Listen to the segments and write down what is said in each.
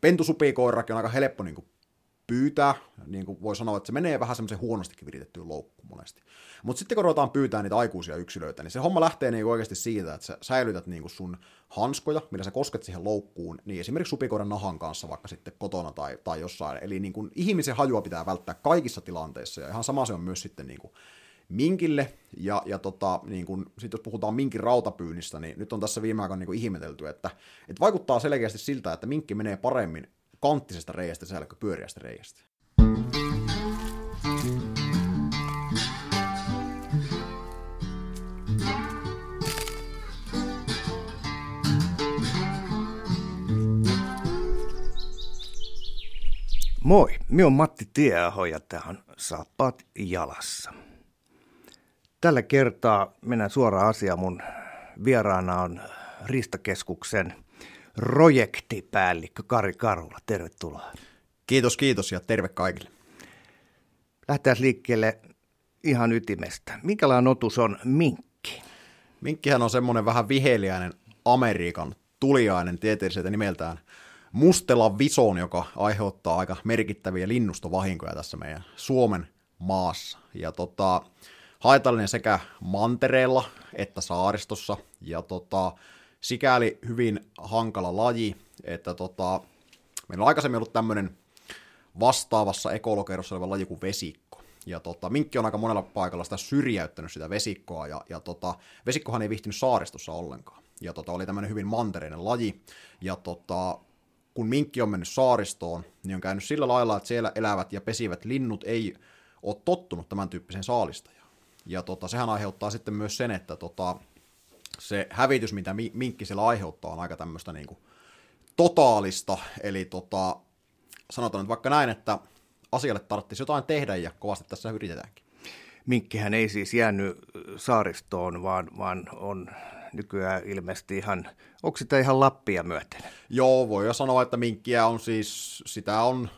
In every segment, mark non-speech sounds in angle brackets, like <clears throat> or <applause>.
pentusupikoirakin on aika helppo niin kuin pyytää, niin kuin voi sanoa, että se menee vähän semmoisen huonostikin viritettyyn loukkuun monesti. Mutta sitten kun ruvetaan pyytää niitä aikuisia yksilöitä, niin se homma lähtee niin oikeasti siitä, että sä säilytät niin kuin sun hanskoja, millä sä kosket siihen loukkuun, niin esimerkiksi supikoiran nahan kanssa vaikka sitten kotona tai, tai jossain. Eli niin kuin ihmisen hajua pitää välttää kaikissa tilanteissa, ja ihan sama se on myös sitten niin kuin minkille, ja, ja tota, niin kun, sit jos puhutaan minkin rautapyynnistä, niin nyt on tässä viime aikoina niin ihmetelty, että, että vaikuttaa selkeästi siltä, että minkki menee paremmin kanttisesta reiästä sisällä kuin pyöriästä reiästä. Moi, minä on Matti Tieaho ja tämä on Saappaat jalassa. Tällä kertaa mennään suoraan asiaan. Mun vieraana on Ristakeskuksen projektipäällikkö Kari Karula. Tervetuloa. Kiitos, kiitos ja terve kaikille. Lähdetään liikkeelle ihan ytimestä. Minkälainen otus on minkki? Minkkihän on semmoinen vähän viheliäinen Amerikan tuliainen tieteelliseltä nimeltään mustela vison, joka aiheuttaa aika merkittäviä linnustovahinkoja tässä meidän Suomen maassa. Ja tota, haitallinen sekä mantereella että saaristossa. Ja tota, sikäli hyvin hankala laji, että tota, meillä on aikaisemmin ollut tämmöinen vastaavassa ekolokerossa oleva laji kuin vesikko. Ja tota, minkki on aika monella paikalla sitä syrjäyttänyt sitä vesikkoa, ja, ja tota, vesikkohan ei viihtynyt saaristossa ollenkaan. Ja tota, oli tämmöinen hyvin mantereinen laji, ja tota, kun minkki on mennyt saaristoon, niin on käynyt sillä lailla, että siellä elävät ja pesivät linnut ei ole tottunut tämän tyyppiseen saalistajaan. Ja tota, sehän aiheuttaa sitten myös sen, että tota, se hävitys, mitä minkki siellä aiheuttaa, on aika tämmöistä niin kuin totaalista. Eli tota, sanotaan nyt vaikka näin, että asialle tarvitsisi jotain tehdä ja kovasti tässä yritetäänkin. Minkkihän ei siis jäänyt saaristoon, vaan, vaan on nykyään ilmeisesti ihan, onko sitä ihan Lappia myöten? Joo, voi jo sanoa, että minkkiä on siis, sitä on,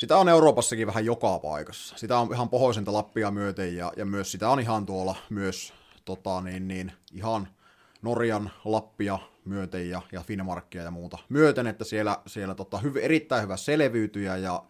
sitä on Euroopassakin vähän joka paikassa. Sitä on ihan pohjoisinta Lappia myöten ja, ja myös sitä on ihan tuolla myös tota, niin, niin, ihan Norjan Lappia myöten ja, ja Finnmarkia ja muuta myöten, että siellä, siellä tota, hyv, erittäin hyvä selviytyjä ja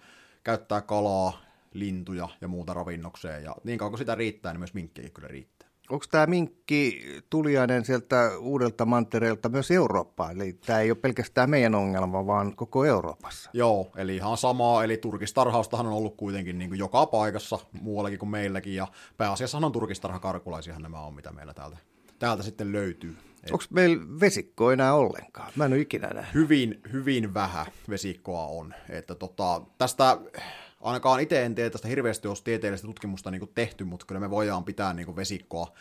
käyttää kalaa, lintuja ja muuta ravinnokseen. Ja niin kauan kuin sitä riittää, niin myös minkkiä kyllä riittää. Onko tämä minkki tuliainen sieltä uudelta mantereelta myös Eurooppaan? Eli tämä ei ole pelkästään meidän ongelma, vaan koko Euroopassa. Joo, eli ihan samaa. Eli turkistarhaustahan on ollut kuitenkin niin kuin joka paikassa muuallakin kuin meilläkin. Ja pääasiassa on turkistarhakarkulaisiahan nämä on, mitä meillä täältä, täältä sitten löytyy. Onko meillä vesikko enää ollenkaan? Mä en ole ikinä nähnyt. Hyvin, hyvin vähän vesikkoa on. Että tota, tästä ainakaan itse en tiedä tästä hirveästi olisi tieteellistä tutkimusta niin kuin tehty, mutta kyllä me voidaan pitää niin kuin vesikkoa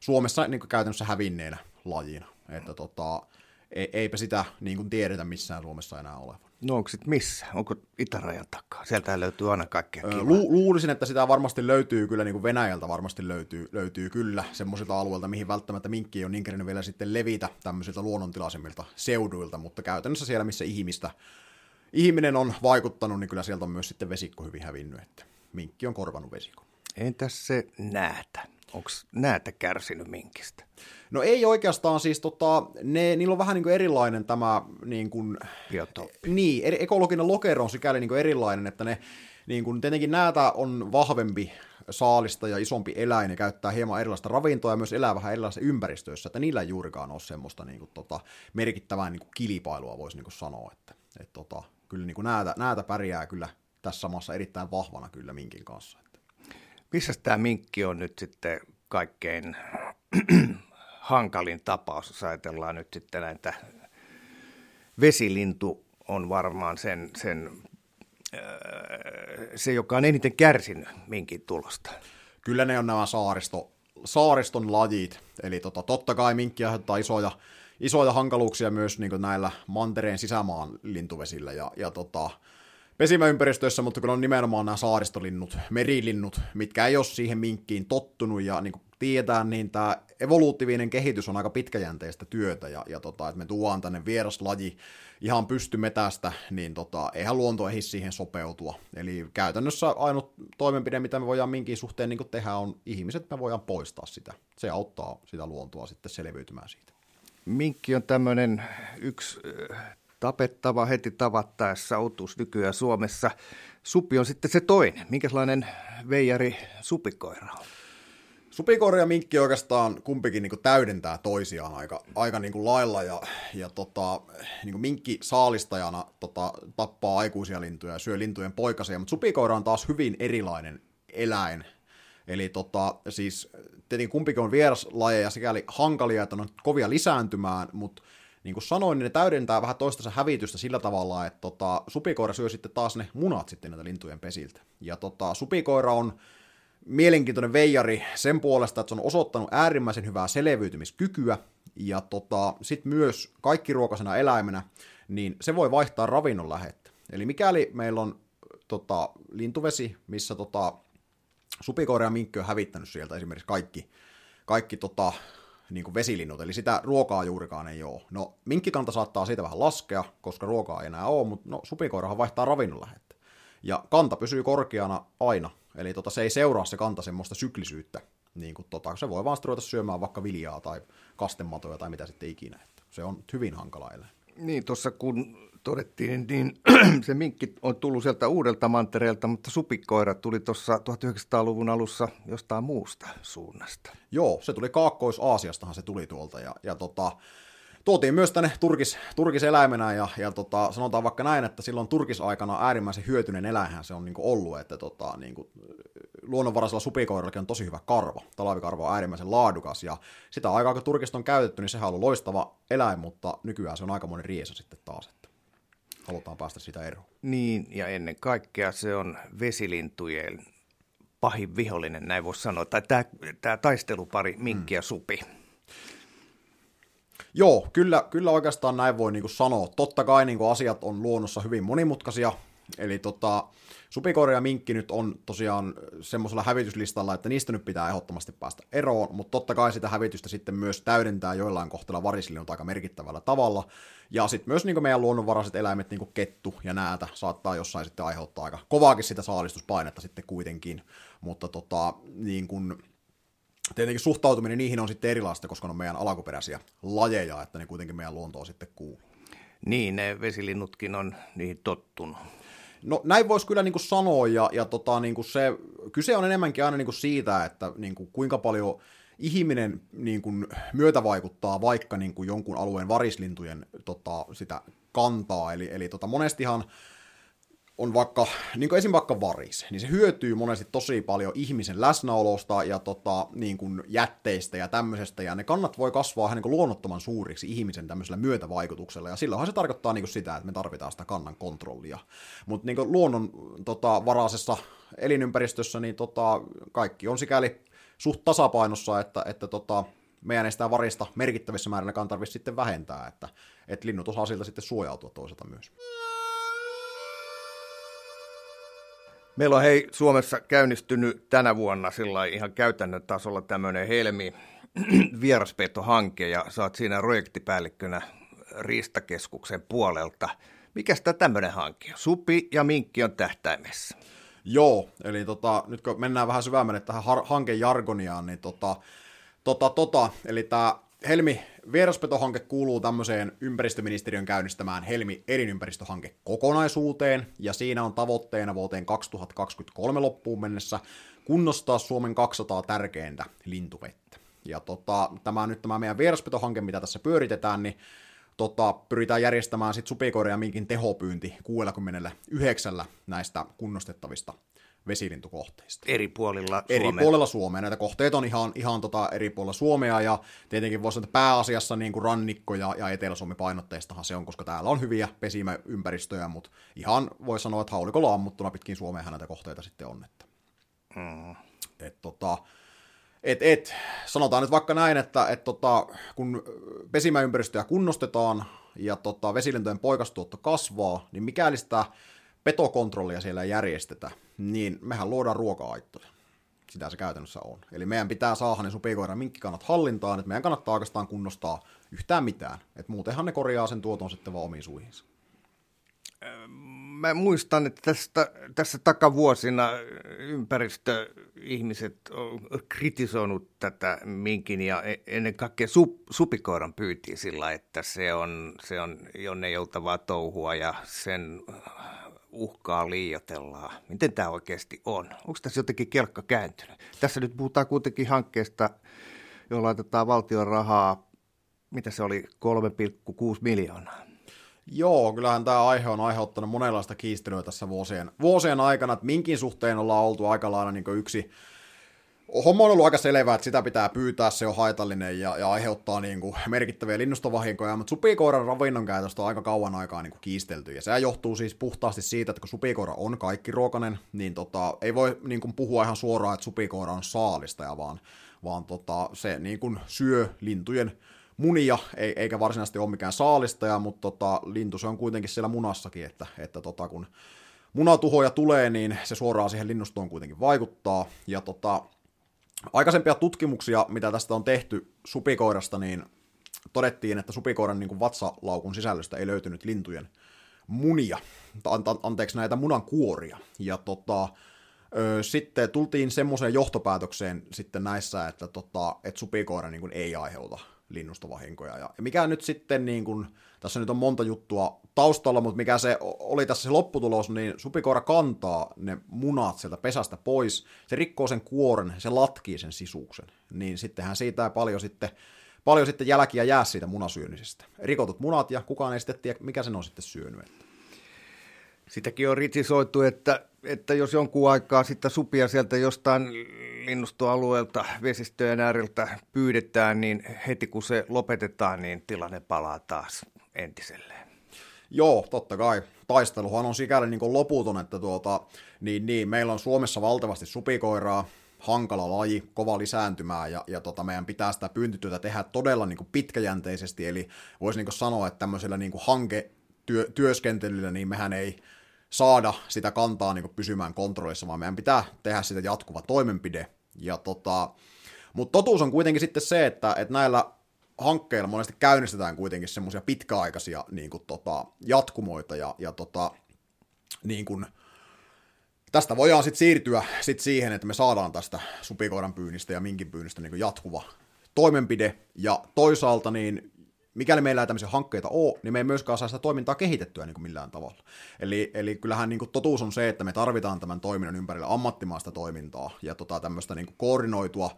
Suomessa niin kuin käytännössä hävinneenä lajina. Että tota, e, eipä sitä niin kuin tiedetä missään Suomessa enää olevan. No onko sitten missä? Onko itärajan takaa? Sieltä löytyy aina kaikkea kivaa. Lu- luulisin, että sitä varmasti löytyy kyllä, niin kuin Venäjältä varmasti löytyy, löytyy kyllä semmoisilta alueilta, mihin välttämättä minkki ei ole niin vielä sitten levitä tämmöisiltä luonnontilaisemmilta seuduilta, mutta käytännössä siellä, missä ihmistä ihminen on vaikuttanut, niin kyllä sieltä on myös sitten vesikko hyvin hävinnyt, että minkki on korvanut vesikon. Entäs se näätä? Onko näätä kärsinyt minkistä? No ei oikeastaan siis, tota, ne, niillä on vähän niin kuin erilainen tämä niin kuin, Biotooppi. Niin, ekologinen lokero on sikäli niin kuin erilainen, että ne niin kuin, tietenkin näätä on vahvempi saalista ja isompi eläin ja käyttää hieman erilaista ravintoa ja myös elää vähän erilaisissa ympäristöissä, että niillä ei juurikaan ole semmoista niin kuin, tota, merkittävää niin kuin kilpailua, voisi niin kuin sanoa, että, että tota, kyllä niin kuin näätä, näätä pärjää kyllä tässä samassa erittäin vahvana kyllä minkin kanssa. Missä tämä minkki on nyt sitten kaikkein <clears throat> hankalin tapaus, jos ajatellaan nyt sitten näitä, vesilintu on varmaan sen, sen se, joka on eniten kärsinyt minkin tulosta. Kyllä ne on nämä saaristo, saariston lajit, eli tota, totta kai minkki aiheuttaa isoja isoja hankaluuksia myös niin näillä mantereen sisämaan lintuvesillä ja, ja tota, pesimäympäristöissä, mutta kun on nimenomaan nämä saaristolinnut, merilinnut, mitkä ei ole siihen minkkiin tottunut ja niin kuin tiedetään, niin tämä evoluutiivinen kehitys on aika pitkäjänteistä työtä ja, ja tota, että me tuodaan tänne vieraslaji ihan pystymetästä, niin tota, eihän luonto ehdi siihen sopeutua. Eli käytännössä ainut toimenpide, mitä me voidaan minkin suhteen niin tehdä, on ihmiset, me voidaan poistaa sitä. Se auttaa sitä luontoa sitten selviytymään siitä minkki on tämmöinen yksi tapettava heti tavattaessa otus nykyään Suomessa. Supi on sitten se toinen. Minkälainen veijari supikoira on? Supikoira ja minkki oikeastaan kumpikin niin täydentää toisiaan aika, aika niin lailla ja, ja tota, niin minkki saalistajana tota, tappaa aikuisia lintuja ja syö lintujen poikasia, mutta supikoira on taas hyvin erilainen eläin. Eli tota, siis tietenkin kumpikin on vieraslajeja sikäli hankalia, että on kovia lisääntymään, mutta niin kuin sanoin, niin ne täydentää vähän toistensa hävitystä sillä tavalla, että tota, supikoira syö sitten taas ne munat sitten näitä lintujen pesiltä. Ja tota, supikoira on mielenkiintoinen veijari sen puolesta, että se on osoittanut äärimmäisen hyvää selviytymiskykyä, ja tota, sitten myös kaikki ruokasena eläimenä, niin se voi vaihtaa ravinnon lähettä. Eli mikäli meillä on tota, lintuvesi, missä tota, supikoira ja minkki on hävittänyt sieltä esimerkiksi kaikki, kaikki tota, niin vesilinnut, eli sitä ruokaa juurikaan ei ole. No, minkkikanta saattaa siitä vähän laskea, koska ruokaa ei enää ole, mutta no, supikoirahan vaihtaa ravinnon lähettä. Ja kanta pysyy korkeana aina, eli tota, se ei seuraa se kanta semmoista syklisyyttä, niin kuin tota, se voi vaan ruveta syömään vaikka viljaa tai kastematoja tai mitä sitten ikinä. Että se on hyvin hankala eläin. Niin, tuossa kun todettiin, niin <clears throat> se minkki on tullut sieltä uudelta mantereelta, mutta supikoira tuli tuossa 1900-luvun alussa jostain muusta suunnasta. Joo, se tuli Kaakkois-Aasiastahan se tuli tuolta ja, ja tota, tuotiin myös tänne Turkis, turkiseläimenä ja, ja tota, sanotaan vaikka näin, että silloin turkisaikana äärimmäisen hyötyinen eläinhän se on niin ollut, että tota, niin kuin, luonnonvaraisella supikoirallakin on tosi hyvä karva. Talvikarva on äärimmäisen laadukas ja sitä aikaa kun turkista on käytetty, niin sehän on ollut loistava eläin, mutta nykyään se on aikamoinen riesa sitten taas, että halutaan päästä sitä eroon. Niin, ja ennen kaikkea se on vesilintujen pahin vihollinen, näin voisi sanoa. Tai tämä, tämä taistelupari Minkki ja Supi. Joo, kyllä, kyllä oikeastaan näin voi niin sanoa. Totta kai niin asiat on luonnossa hyvin monimutkaisia, eli tota, supikoira ja minkki nyt on tosiaan semmoisella hävityslistalla, että niistä nyt pitää ehdottomasti päästä eroon, mutta totta kai sitä hävitystä sitten myös täydentää joillain kohtalla varislinnut aika merkittävällä tavalla. Ja sitten myös niin meidän luonnonvaraiset eläimet, niin kettu ja näätä, saattaa jossain sitten aiheuttaa aika kovaakin sitä saalistuspainetta sitten kuitenkin. Mutta tota, niin kuin, tietenkin suhtautuminen niihin on sitten erilaista, koska ne on meidän alkuperäisiä lajeja, että ne kuitenkin meidän luontoon sitten kuuluu. Niin, ne vesilinnutkin on niihin tottunut. No näin voisi kyllä niin kuin sanoa, ja, ja tota, niin kuin se, kyse on enemmänkin aina niin kuin siitä, että niin kuin kuinka paljon ihminen niin kuin, myötävaikuttaa vaikka niin kuin jonkun alueen varislintujen tota, sitä kantaa, eli, eli tota, monestihan on vaikka, niin kuin esim. vaikka varis, niin se hyötyy monesti tosi paljon ihmisen läsnäolosta ja tota, niin kuin jätteistä ja tämmöisestä, ja ne kannat voi kasvaa niin kuin luonnottoman suuriksi ihmisen tämmöisellä myötävaikutuksella, ja silloinhan se tarkoittaa niin kuin sitä, että me tarvitaan sitä kannan kontrollia. Mutta niin luonnon tota, varaisessa elinympäristössä, niin tota, kaikki on sikäli suht tasapainossa, että, että tota, meidän ei sitä varista merkittävissä määrin tarvitse sitten vähentää, että, että linnut osaa siltä sitten suojautua toisaalta myös. Meillä on hei Suomessa käynnistynyt tänä vuonna sillä ihan käytännön tasolla tämmöinen Helmi <clears throat> vieraspetohanke ja saat siinä projektipäällikkönä Riistakeskuksen puolelta. Mikäs tämä tämmöinen hanke Supi ja minkki on tähtäimessä. Joo, eli tota, nyt kun mennään vähän syvemmälle tähän har- hankejargoniaan, niin tota, tota, tota, eli tämä Helmi vieraspetohanke kuuluu tämmöiseen ympäristöministeriön käynnistämään Helmi elinympäristöhanke kokonaisuuteen, ja siinä on tavoitteena vuoteen 2023 loppuun mennessä kunnostaa Suomen 200 tärkeintä lintuvettä. Ja tota, tämä nyt tämä meidän vieraspetohanke, mitä tässä pyöritetään, niin tota, pyritään järjestämään sitten supikoira ja minkin tehopyynti 69 näistä kunnostettavista vesilintukohteista. Eri puolilla Suomea. Eri puolilla Suomea. Näitä kohteita on ihan, ihan tota eri puolilla Suomea ja tietenkin voisi sanoa, että pääasiassa niin kuin rannikko ja, ja Etelä-Suomi painotteistahan se on, koska täällä on hyviä pesimäympäristöjä, mutta ihan voi sanoa, että haulikolla ammuttuna pitkin Suomea näitä kohteita sitten on. Että, mm. et, tota, et, et, sanotaan nyt vaikka näin, että et, tota, kun pesimäympäristöjä kunnostetaan ja tota, vesilintojen poikastuotto kasvaa, niin mikäli sitä petokontrollia siellä järjestetä, niin mehän luodaan ruoka-aittoja. Sitä se käytännössä on. Eli meidän pitää saada ne supikoira minkkikannat hallintaan, että meidän kannattaa oikeastaan kunnostaa yhtään mitään. Että muutenhan ne korjaa sen tuoton sitten vaan omiin suihinsa. mä muistan, että tästä, tässä takavuosina ympäristöihmiset on kritisoinut tätä minkin ja e, ennen kaikkea sup, supikoiran pyytiä sillä, että se on, se on jonnejoltavaa touhua ja sen uhkaa liioitellaan. Miten tämä oikeasti on? Onko tässä jotenkin kelkka kääntynyt? Tässä nyt puhutaan kuitenkin hankkeesta, jolla laitetaan valtion rahaa, mitä se oli, 3,6 miljoonaa. Joo, kyllähän tämä aihe on aiheuttanut monenlaista kiistelyä tässä vuosien, vuosien aikana, että minkin suhteen ollaan oltu aika lailla niin yksi Homma on ollut aika selvää, että sitä pitää pyytää, se on haitallinen ja, ja aiheuttaa niin kuin merkittäviä linnustovahinkoja, mutta supikoiran ravinnon käytöstä on aika kauan aikaa niin kuin kiistelty, ja se johtuu siis puhtaasti siitä, että kun supikoira on kaikki ruokanen, niin tota, ei voi niin kuin puhua ihan suoraan, että supikoira on saalistaja, vaan, vaan tota, se niin kuin syö lintujen munia, eikä varsinaisesti ole mikään saalistaja, mutta tota, lintu se on kuitenkin siellä munassakin, että, että tota, kun munatuhoja tulee, niin se suoraan siihen linnustoon kuitenkin vaikuttaa. Ja tota, aikaisempia tutkimuksia, mitä tästä on tehty supikoirasta, niin todettiin, että supikoiran niin kuin vatsalaukun sisällöstä ei löytynyt lintujen munia, anteeksi näitä munan kuoria. Ja tota, ö, sitten tultiin semmoiseen johtopäätökseen sitten näissä, että, tota, että supikoira niin kuin ei aiheuta linnustovahinkoja. Ja mikä nyt sitten, niin kun, tässä nyt on monta juttua taustalla, mutta mikä se oli tässä se lopputulos, niin supikoira kantaa ne munat sieltä pesästä pois, se rikkoo sen kuoren, se latkii sen sisuksen, niin sittenhän siitä ei paljon sitten, paljon sitten jälkiä jää siitä munasyönnisestä. Rikotut munat ja kukaan ei sitten tiedä, mikä sen on sitten syönyt. Sitäkin on ritisoitu, että, että jos jonkun aikaa sitten supia sieltä jostain linnustoalueelta, vesistöjen ääriltä pyydetään, niin heti kun se lopetetaan, niin tilanne palaa taas entiselleen. Joo, totta kai. Taisteluhan on sikäli niin loputon, että tuota, niin, niin, meillä on Suomessa valtavasti supikoiraa, hankala laji, kova lisääntymää, ja, ja tota, meidän pitää sitä pyyntityötä tehdä todella niin kuin pitkäjänteisesti, eli voisi niin kuin sanoa, että tämmöisellä niin kuin hanketyöskentelyllä, niin mehän ei saada sitä kantaa niin pysymään kontrollissa, vaan meidän pitää tehdä sitä jatkuva toimenpide, ja tota, mutta totuus on kuitenkin sitten se, että, että näillä hankkeilla monesti käynnistetään kuitenkin semmoisia pitkäaikaisia niin kuin, tota, jatkumoita ja, ja tota, niin kuin, tästä voidaan sitten siirtyä sit siihen, että me saadaan tästä supikoiran pyynnistä ja minkin pyynnistä niin jatkuva toimenpide, ja toisaalta niin mikäli meillä ei tämmöisiä hankkeita ole, niin me ei myöskään saa sitä toimintaa kehitettyä niin kuin millään tavalla. Eli, eli kyllähän niin kuin totuus on se, että me tarvitaan tämän toiminnan ympärillä ammattimaista toimintaa ja tota, tämmöistä niin kuin koordinoitua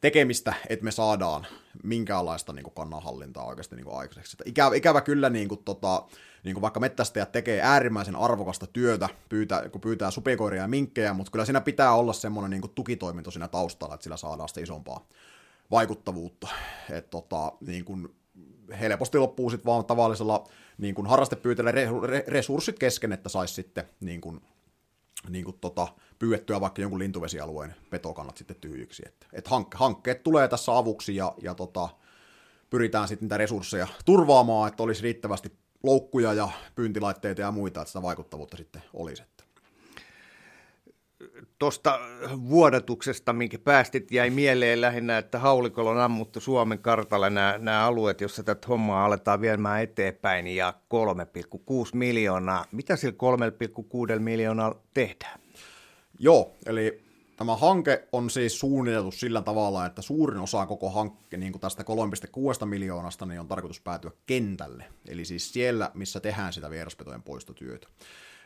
tekemistä, että me saadaan minkäänlaista niin kuin kannanhallintaa oikeasti niin kuin aikaiseksi. ikävä, ikävä kyllä niin kuin, tota, niin kuin vaikka mettästäjät tekee äärimmäisen arvokasta työtä, pyytää, kun pyytää supikoiria ja minkkejä, mutta kyllä siinä pitää olla semmoinen niin kuin tukitoiminto siinä taustalla, että sillä saadaan sitä isompaa vaikuttavuutta. Et, tota, niin kuin, helposti loppuu sitten vaan tavallisella niin kuin harrastepyytäjällä resurssit kesken, että saisi sitten niin kuin, niin kuin tota, pyydettyä vaikka jonkun lintuvesialueen petokannat sitten tyhjyksi. Et, et hank, hankkeet tulee tässä avuksi ja, ja tota, pyritään sitten niitä resursseja turvaamaan, että olisi riittävästi loukkuja ja pyyntilaitteita ja muita, että sitä vaikuttavuutta sitten olisi tuosta vuodatuksesta, minkä päästit, jäi mieleen lähinnä, että haulikolla on ammuttu Suomen kartalla nämä, nämä alueet, joissa tätä hommaa aletaan viemään eteenpäin, ja 3,6 miljoonaa. Mitä sillä 3,6 miljoonaa tehdään? Joo, eli tämä hanke on siis suunniteltu sillä tavalla, että suurin osa koko hankke, niin tästä 3,6 miljoonasta, niin on tarkoitus päätyä kentälle. Eli siis siellä, missä tehdään sitä vieraspetojen poistotyötä.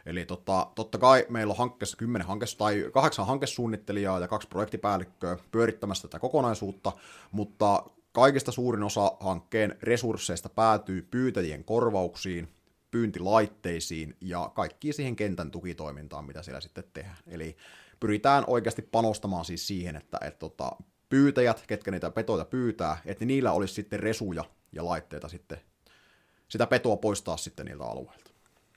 Eli tota, totta kai meillä on hankkeessa 10 hankes, tai kahdeksan hankesuunnittelijaa ja kaksi projektipäällikköä pyörittämässä tätä kokonaisuutta, mutta kaikista suurin osa hankkeen resursseista päätyy pyytäjien korvauksiin, pyyntilaitteisiin ja kaikkiin siihen kentän tukitoimintaan, mitä siellä sitten tehdään. Eli pyritään oikeasti panostamaan siis siihen, että, että tota, pyytäjät, ketkä niitä petoja pyytää, että niillä olisi sitten resuja ja laitteita sitten sitä petoa poistaa sitten niiltä alueilta.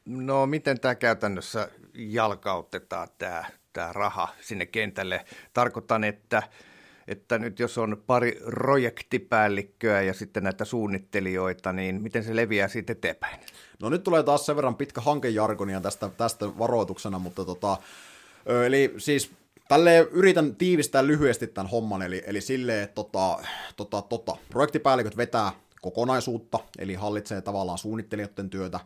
No miten tämä käytännössä jalkautetaan tämä, tämä raha sinne kentälle? Tarkoitan, että, että nyt jos on pari projektipäällikköä ja sitten näitä suunnittelijoita, niin miten se leviää siitä eteenpäin? No nyt tulee taas sen verran pitkä hankejargonia tästä, tästä varoituksena, mutta tota, eli siis Tälle yritän tiivistää lyhyesti tämän homman, eli, eli silleen, että tota, tota, tota, projektipäälliköt vetää kokonaisuutta, eli hallitsee tavallaan suunnittelijoiden työtä,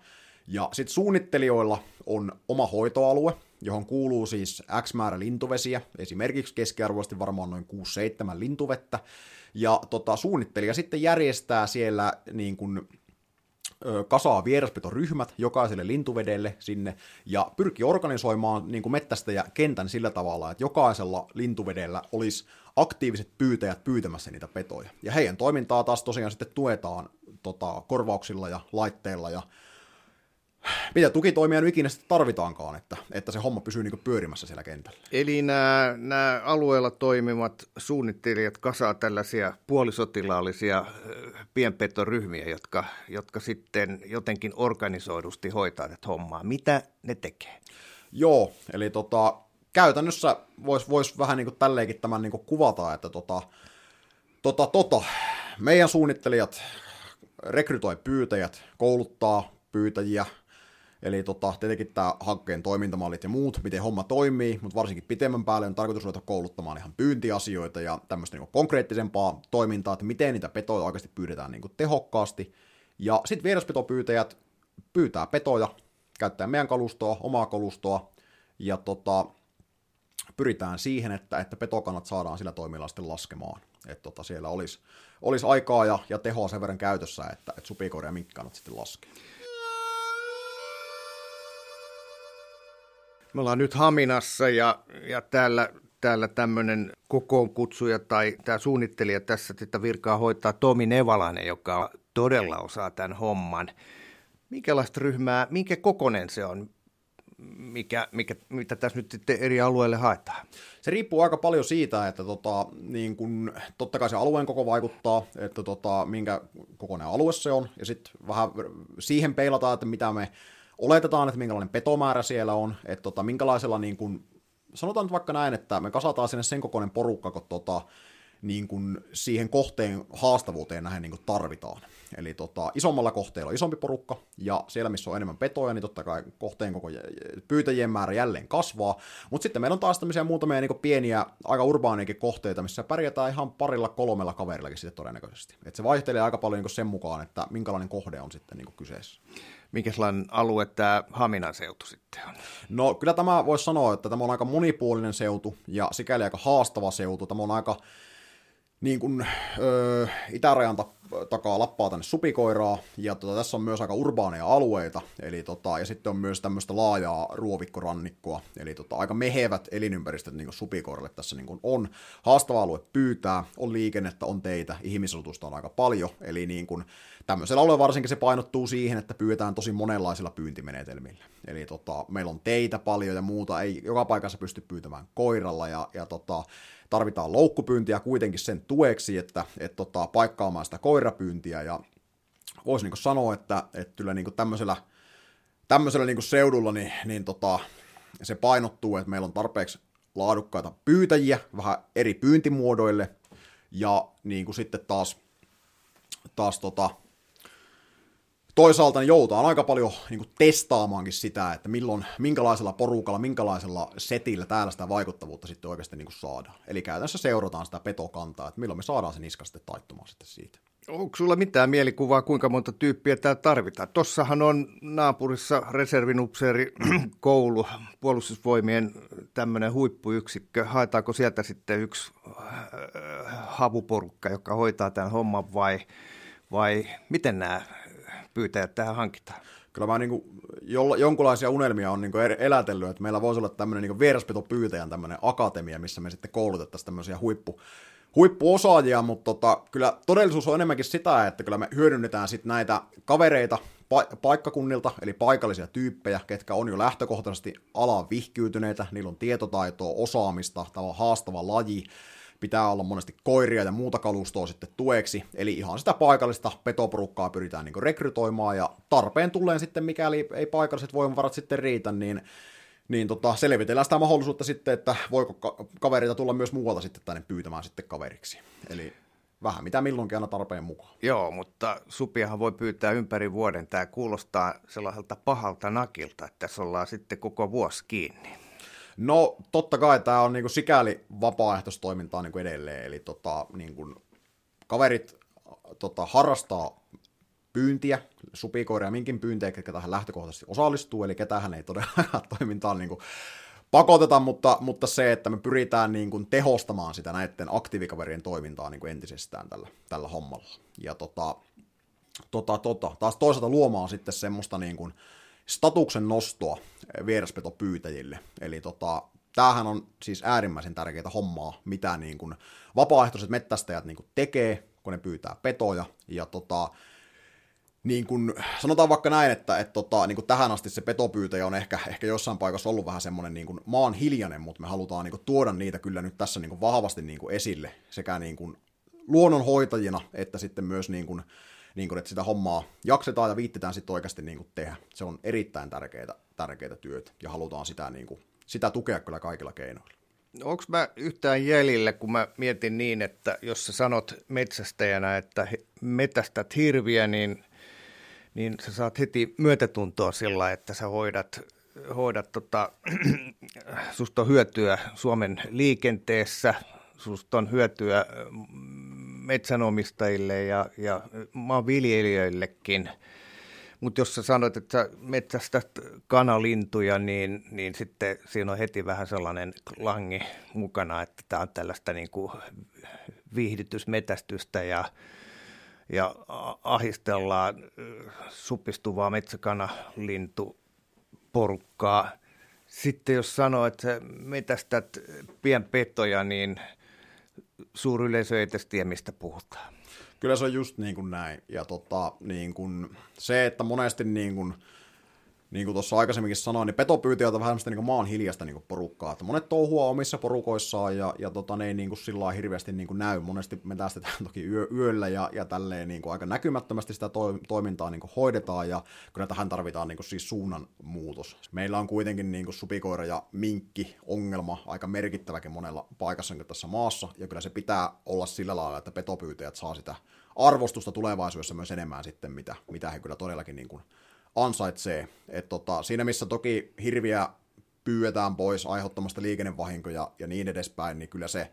Ja sitten suunnittelijoilla on oma hoitoalue, johon kuuluu siis X määrä lintuvesiä, esimerkiksi keskiarvoisesti varmaan noin 6-7 lintuvettä, ja tota, suunnittelija sitten järjestää siellä niin kuin, kasaa vieraspetoryhmät jokaiselle lintuvedelle sinne ja pyrki organisoimaan niin kuin mettästä ja kentän sillä tavalla, että jokaisella lintuvedellä olisi aktiiviset pyytäjät pyytämässä niitä petoja. Ja heidän toimintaa taas tosiaan sitten tuetaan tota, korvauksilla ja laitteilla ja mitä tukitoimia nyt ikinä sitten tarvitaankaan, että, että se homma pysyy niin pyörimässä siellä kentällä. Eli nämä, nämä alueella toimivat suunnittelijat kasaa tällaisia puolisotilaallisia pienpetoryhmiä, jotka, jotka sitten jotenkin organisoidusti hoitaa tätä hommaa. Mitä ne tekee? Joo, eli tota, käytännössä voisi vois vähän niin kuin tälleenkin tämän niin kuin kuvata, että tota, tota, tota, meidän suunnittelijat rekrytoi pyytäjät, kouluttaa pyytäjiä, Eli tota, tietenkin tämä hankkeen toimintamallit ja muut, miten homma toimii, mutta varsinkin pitemmän päälle on tarkoitus ruveta kouluttamaan ihan pyyntiasioita ja tämmöistä niin konkreettisempaa toimintaa, että miten niitä petoja oikeasti pyydetään niin tehokkaasti. Ja sitten vieraspetopyytäjät pyytää petoja, käyttää meidän kalustoa, omaa kalustoa, ja tota, pyritään siihen, että, että petokannat saadaan sillä toimilla sitten laskemaan. Että tota, siellä olisi, olisi aikaa ja, ja tehoa sen verran käytössä, että, että supikoira ja minkkikannat sitten laskee. Me ollaan nyt Haminassa ja, ja täällä, täällä tämmöinen kokoonkutsuja tai tämä suunnittelija tässä tätä virkaa hoitaa Tomi Nevalainen, joka todella osaa tämän homman. Minkälaista ryhmää, minkä kokonen se on, mikä, mikä, mitä tässä nyt eri alueille haetaan? Se riippuu aika paljon siitä, että tota, niin kun, totta kai se alueen koko vaikuttaa, että tota, minkä kokoinen alue se on, ja sitten vähän siihen peilataan, että mitä me oletetaan, että minkälainen petomäärä siellä on, että tota, minkälaisella niin kuin, sanotaan nyt vaikka näin, että me kasataan sinne sen kokoinen porukka, kun tota, niin kuin siihen kohteen haastavuuteen nähden niin kuin tarvitaan. Eli tota, isommalla kohteella on isompi porukka, ja siellä missä on enemmän petoja, niin totta kai kohteen koko pyytäjien määrä jälleen kasvaa. Mutta sitten meillä on taas tämmöisiä muutamia niin pieniä, aika urbaaniakin kohteita, missä pärjätään ihan parilla kolmella kaverillakin sitten todennäköisesti. Et se vaihtelee aika paljon niin sen mukaan, että minkälainen kohde on sitten niin kyseessä sellainen alue tämä Haminan seutu sitten on? No kyllä tämä voisi sanoa, että tämä on aika monipuolinen seutu ja sikäli aika haastava seutu. Tämä on aika niin kuin, öö, itärajan takaa lappaa tänne supikoiraa, ja tota, tässä on myös aika urbaaneja alueita, eli tota, ja sitten on myös tämmöistä laajaa ruovikkorannikkoa, eli tota, aika mehevät elinympäristöt niin supikoiralle tässä niin on. Haastava alue pyytää, on liikennettä, on teitä, ihmisasutusta on aika paljon, eli niin kuin, tämmöisellä alueella varsinkin se painottuu siihen, että pyydetään tosi monenlaisilla pyyntimenetelmillä. Eli tota, meillä on teitä paljon ja muuta, ei joka paikassa pysty pyytämään koiralla, ja, ja tota, tarvitaan loukkupyyntiä kuitenkin sen tueksi, että et tota, paikkaamaan sitä koirapyyntiä, ja voisi niin sanoa, että, että kyllä niin tämmöisellä, tämmöisellä niin seudulla niin, niin tota, se painottuu, että meillä on tarpeeksi laadukkaita pyytäjiä vähän eri pyyntimuodoille, ja niin sitten taas, taas tota, toisaalta niin joutaan aika paljon niin kuin testaamaankin sitä, että milloin, minkälaisella porukalla, minkälaisella setillä täällä sitä vaikuttavuutta sitten oikeasti niin kuin saadaan. Eli käytännössä seurataan sitä petokantaa, että milloin me saadaan se niska sitten taittumaan sitten siitä. Onko sulla mitään mielikuvaa, kuinka monta tyyppiä täällä tarvitaan? Tossahan on naapurissa reservinupseeri <clears throat> koulu, puolustusvoimien tämmöinen huippuyksikkö. Haetaanko sieltä sitten yksi äh, havuporukka, joka hoitaa tämän homman vai, vai miten nämä pyytäjät tähän hankitaan? Kyllä mä niin kuin, jonkunlaisia unelmia on niin kuin elätellyt, että meillä voisi olla tämmöinen niin vieraspetopyytäjän tämmöinen akatemia, missä me sitten koulutettaisiin tämmöisiä huippu, huippuosaajia, mutta tota, kyllä todellisuus on enemmänkin sitä, että kyllä me hyödynnetään sitten näitä kavereita pa- paikkakunnilta, eli paikallisia tyyppejä, ketkä on jo lähtökohtaisesti alaan vihkyytyneitä, niillä on tietotaitoa, osaamista, tämä on haastava laji, pitää olla monesti koiria ja muuta kalustoa sitten tueksi, eli ihan sitä paikallista petoporukkaa pyritään niin rekrytoimaan, ja tarpeen tulleen sitten, mikäli ei paikalliset voimavarat sitten riitä, niin niin tota, selvitellään sitä mahdollisuutta sitten, että voiko ka- kavereita tulla myös muualta sitten tänne pyytämään sitten kaveriksi. Eli vähän mitä milloinkin aina tarpeen mukaan. Joo, mutta supiahan voi pyytää ympäri vuoden. Tämä kuulostaa sellaiselta pahalta nakilta, että tässä ollaan sitten koko vuosi kiinni. No totta kai tämä on niinku sikäli vapaaehtoistoimintaa niinku edelleen, eli tota, niinku, kaverit tota, harrastaa pyyntiä, supikoira ja minkin pyyntejä, ketkä tähän lähtökohtaisesti osallistuu, eli ketähän ei todellakaan <laughs> toimintaan niin kuin pakoteta, mutta, mutta se, että me pyritään niin kuin tehostamaan sitä näiden aktiivikaverien toimintaa niin kuin entisestään tällä, tällä hommalla. Ja tota, tota, tota, taas toisaalta luomaan sitten semmoista niin kuin statuksen nostoa vieraspetopyytäjille. Eli tota, tämähän on siis äärimmäisen tärkeää hommaa, mitä niin kuin vapaaehtoiset mettästäjät niin kuin tekee, kun ne pyytää petoja. Ja tota, niin kuin, sanotaan vaikka näin, että, että tota, niin kuin tähän asti se petopyytäjä on ehkä, ehkä jossain paikassa ollut vähän semmoinen niin kuin maan hiljainen, mutta me halutaan niin kuin, tuoda niitä kyllä nyt tässä niin kuin, vahvasti niin kuin, esille sekä niin kuin, luonnonhoitajina, että sitten myös niin kuin, niin kuin, että sitä hommaa jaksetaan ja viittitään sitten oikeasti niin kuin, tehdä. Se on erittäin tärkeää, tärkeää työtä ja halutaan sitä, niin kuin, sitä tukea kyllä kaikilla keinoilla. Onko mä yhtään jäljellä, kun mä mietin niin, että jos sä sanot metsästäjänä, että metästät hirviä, niin – niin sä saat heti myötätuntoa sillä, että sä hoidat, hoidat tota, <clears throat> susta on hyötyä Suomen liikenteessä, susta on hyötyä metsänomistajille ja, ja maanviljelijöillekin. Mutta jos sä sanoit, että sä metsästät kanalintuja, niin, niin sitten siinä on heti vähän sellainen langi mukana, että tämä on tällaista niin kuin viihdytysmetästystä ja ja ahistellaan supistuvaa metsäkanalintuporukkaa. Sitten jos sanoo, että metästät pienpetoja, niin suuryleisö ei tiedä, mistä puhutaan. Kyllä se on just niin kuin näin. Ja tota, niin kuin se, että monesti niin kuin, niin kuin tuossa aikaisemminkin sanoin, niin petopyytäjät on vähän semmoista niin maan hiljasta niin porukkaa, että monet touhua omissa porukoissaan ja, ja tota, ne ei niin kuin sillä hirveästi niin kuin näy. Monesti me tästä toki yö, yöllä ja, ja tälleen niin kuin aika näkymättömästi sitä to, toimintaa niin kuin hoidetaan ja kyllä tähän tarvitaan niin kuin siis suunnan muutos. Meillä on kuitenkin niin kuin supikoira ja minkki ongelma aika merkittäväkin monella paikassa tässä maassa ja kyllä se pitää olla sillä lailla, että petopyytäjät saa sitä arvostusta tulevaisuudessa myös enemmän sitten, mitä, mitä he kyllä todellakin niin kuin ansaitsee. Et tota, siinä missä toki hirviä pyydetään pois aiheuttamasta liikennevahinkoja ja niin edespäin, niin kyllä se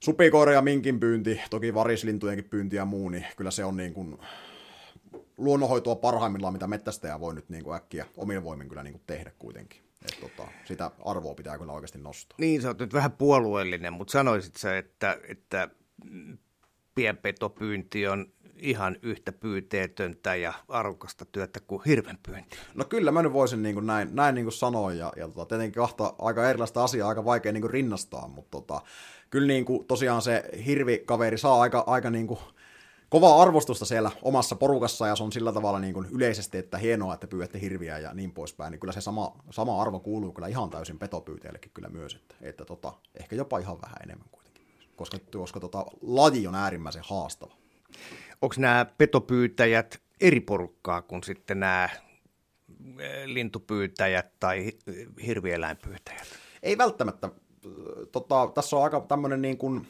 supikoira ja minkin pyynti, toki varislintujenkin pyynti ja muu, niin kyllä se on niin kuin luonnonhoitoa parhaimmillaan, mitä mettästäjä voi nyt niin kuin äkkiä omin voimin kyllä niin kuin tehdä kuitenkin. Et tota, sitä arvoa pitää kyllä oikeasti nostaa. Niin, sä oot nyt vähän puolueellinen, mutta sanoisit sä, että, että pienpetopyynti on ihan yhtä pyyteetöntä ja arvokasta työtä kuin hirvenpyynti. No kyllä mä nyt voisin niin kuin näin, näin niin kuin sanoa ja, ja tota, tietenkin kahta aika erilaista asiaa aika vaikea niin kuin rinnastaa, mutta tota, kyllä niin kuin, tosiaan se hirvikaveri saa aika, aika niin kuin, kovaa arvostusta siellä omassa porukassa ja se on sillä tavalla niin kuin yleisesti, että hienoa, että pyydätte hirviä ja niin poispäin, niin kyllä se sama, sama arvo kuuluu kyllä ihan täysin petopyyteillekin kyllä myös, että, että tota, ehkä jopa ihan vähän enemmän kuitenkin koska, koska tota, laji on äärimmäisen haastava onko nämä petopyytäjät eri porukkaa kuin sitten nämä eh, lintupyytäjät tai hirvieläinpyytäjät? Ei välttämättä. Tota, tässä on aika tämmöinen niin kuin,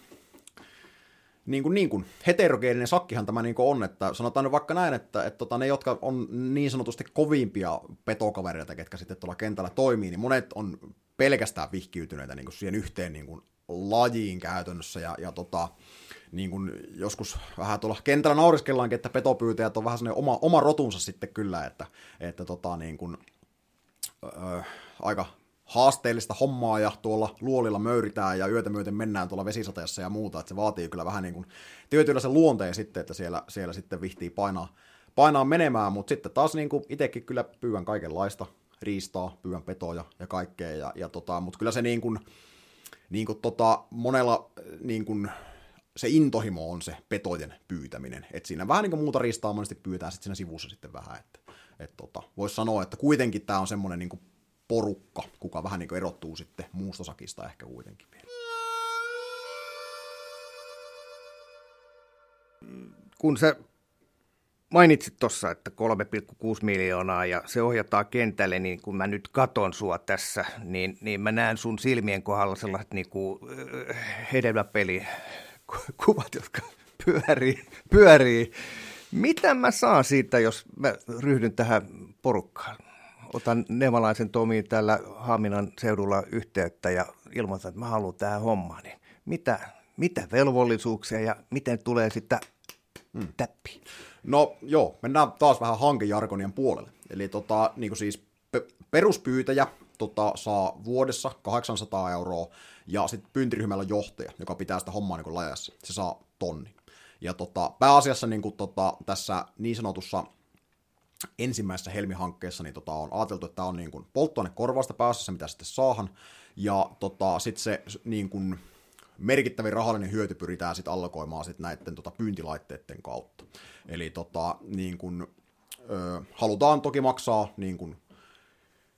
niin kuin, niin kuin heterogeeninen sakkihan tämä niin on, että sanotaan nyt vaikka näin, että, että tota, ne, jotka on niin sanotusti kovimpia petokavereita, ketkä sitten tuolla kentällä toimii, niin monet on pelkästään vihkiytyneitä niin kuin siihen yhteen niin kuin lajiin käytännössä, ja, ja tota, niin kuin joskus vähän tuolla kentällä nauriskellaankin, että petopyytäjät on vähän sellainen oma, oma rotunsa sitten kyllä, että, että tota niin kuin, ö, aika haasteellista hommaa ja tuolla luolilla möyritään ja yötä myöten mennään tuolla vesisateessa ja muuta, että se vaatii kyllä vähän niin kuin tietynlaisen luonteen sitten, että siellä, siellä sitten vihtii painaa, painaa menemään, mutta sitten taas niin kuin itsekin kyllä pyydän kaikenlaista riistaa, pyydän petoja ja kaikkea, ja, ja tota, mutta kyllä se niin kuin, niin kuin tota, monella niin kuin se intohimo on se petojen pyytäminen. Et siinä vähän niin kuin muuta ristaa monesti pyytää sitten siinä sivussa sitten vähän. Että, et tota, Voisi sanoa, että kuitenkin tämä on semmoinen niin porukka, kuka vähän niin erottuu sitten muusta sakista ehkä kuitenkin vielä. Kun sä mainitsit tuossa, että 3,6 miljoonaa ja se ohjataan kentälle, niin kun mä nyt katon sua tässä, niin, niin mä näen sun silmien kohdalla sellaiset niin kuin, hedelmäpeli kuvat, jotka pyörii, pyörii. Mitä mä saan siitä, jos mä ryhdyn tähän porukkaan? Otan Nevalaisen Tomiin täällä Haminan seudulla yhteyttä ja ilmoitan, että mä haluan tähän hommaan. Niin mitä, mitä velvollisuuksia ja miten tulee sitten hmm. täppi? No joo, mennään taas vähän hankejargonien puolelle. Eli tota, niin kuin siis pe- peruspyytäjä tota, saa vuodessa 800 euroa, ja sitten pyyntiryhmällä on johtaja, joka pitää sitä hommaa niin lajassa. Se saa tonni. Ja tota, pääasiassa niin kuin, tota, tässä niin sanotussa ensimmäisessä Helmi-hankkeessa niin tota, on ajateltu, että tämä on niin kuin polttoainekorvausta pääasiassa, mitä sitten saahan, ja tota, sitten se niin kuin, merkittävin rahallinen hyöty pyritään sitten allokoimaan sit näiden tota, pyyntilaitteiden kautta. Eli tota, niin kun, ö, halutaan toki maksaa niin kun,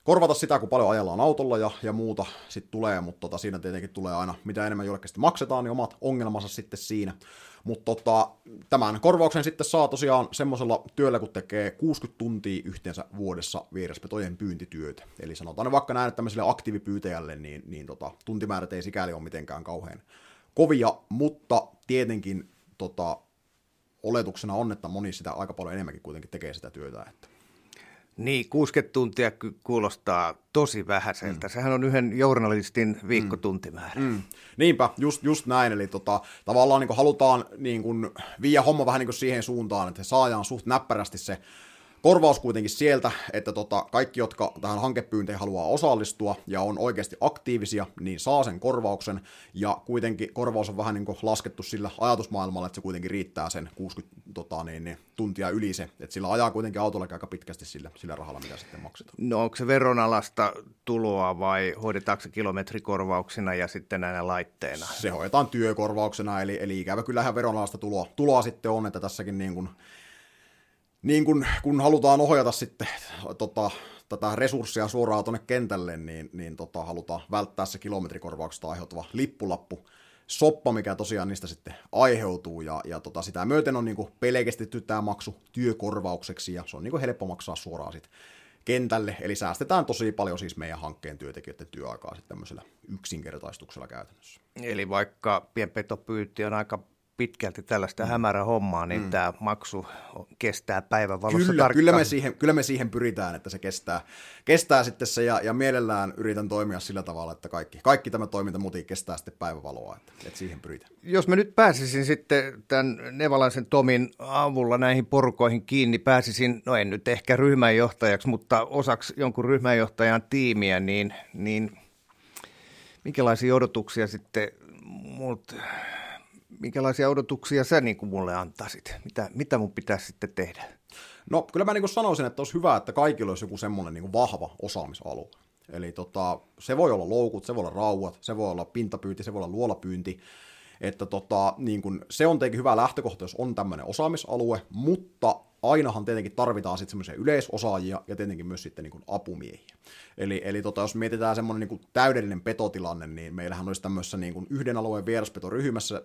korvata sitä, kun paljon ajellaan autolla ja, ja muuta sitten tulee, mutta tota, siinä tietenkin tulee aina, mitä enemmän julkisesti maksetaan, niin omat ongelmansa sitten siinä. Mutta tota, tämän korvauksen sitten saa tosiaan semmoisella työllä, kun tekee 60 tuntia yhteensä vuodessa vieraspetojen pyyntityötä. Eli sanotaan vaikka näin, että tämmöiselle aktiivipyytäjälle, niin, niin tota, tuntimäärät ei sikäli ole mitenkään kauhean kovia, mutta tietenkin tota, oletuksena on, että moni sitä aika paljon enemmänkin kuitenkin tekee sitä työtä. Että. Niin, 60 tuntia kuulostaa tosi vähäiseltä. Mm. Sehän on yhden journalistin viikkotuntimäärä. Mm. Niinpä, just, just näin. Eli tota, tavallaan niin halutaan niin kuin, viiä homma vähän niin siihen suuntaan, että saadaan suht näppärästi se korvaus kuitenkin sieltä, että tota, kaikki, jotka tähän hankepyynteihin haluaa osallistua ja on oikeasti aktiivisia, niin saa sen korvauksen, ja kuitenkin korvaus on vähän niin kuin laskettu sillä ajatusmaailmalla, että se kuitenkin riittää sen 60 tota, niin, niin, tuntia yli se, että sillä ajaa kuitenkin autolla aika pitkästi sillä, sillä rahalla, mitä sitten maksetaan. No onko se veronalasta tuloa vai hoidetaanko se kilometrikorvauksina ja sitten näinä laitteena? Se hoidetaan työkorvauksena, eli, eli ikävä kyllähän veronalasta tuloa, tuloa sitten on, että tässäkin niin kuin niin kun, kun halutaan ohjata sitten tota, tätä resurssia suoraan tuonne kentälle, niin, niin tota, halutaan välttää se kilometrikorvauksesta aiheutuva lippulappu soppa, mikä tosiaan niistä sitten aiheutuu, ja, ja tota, sitä myöten on niin pelkästetty tämä maksu työkorvaukseksi, ja se on niin helppo maksaa suoraan sitten kentälle, eli säästetään tosi paljon siis meidän hankkeen työntekijöiden työaikaa sitten tämmöisellä yksinkertaistuksella käytännössä. Eli vaikka pienpetopyynti on aika pitkälti tällaista mm. hämärä hommaa, niin mm. tämä maksu kestää päivän valossa kyllä, kyllä me, siihen, kyllä me siihen pyritään, että se kestää, kestää sitten se, ja, ja mielellään yritän toimia sillä tavalla, että kaikki, kaikki tämä toiminta muutin kestää sitten päivävaloa, että, että siihen pyritään. Jos mä nyt pääsisin sitten tämän Nevalaisen Tomin avulla näihin porukoihin kiinni, pääsisin, no en nyt ehkä ryhmänjohtajaksi, mutta osaksi jonkun ryhmänjohtajan tiimiä, niin, niin minkälaisia odotuksia sitten mut minkälaisia odotuksia sä niin kuin mulle antaisit? Mitä, mitä mun pitäisi sitten tehdä? No kyllä mä niin kuin sanoisin, että olisi hyvä, että kaikilla olisi joku semmoinen niin kuin vahva osaamisalue. Eli tota, se voi olla loukut, se voi olla rauat, se voi olla pintapyynti, se voi olla luolapyynti. Että tota, niin kun, se on tietenkin hyvä lähtökohta, jos on tämmöinen osaamisalue, mutta ainahan tietenkin tarvitaan sitten semmoisia yleisosaajia ja tietenkin myös sitten niin apumiehiä. Eli, eli tota, jos mietitään semmoinen niin täydellinen petotilanne, niin meillähän olisi tämmöisessä niin yhden alueen vieraspetoryhmässä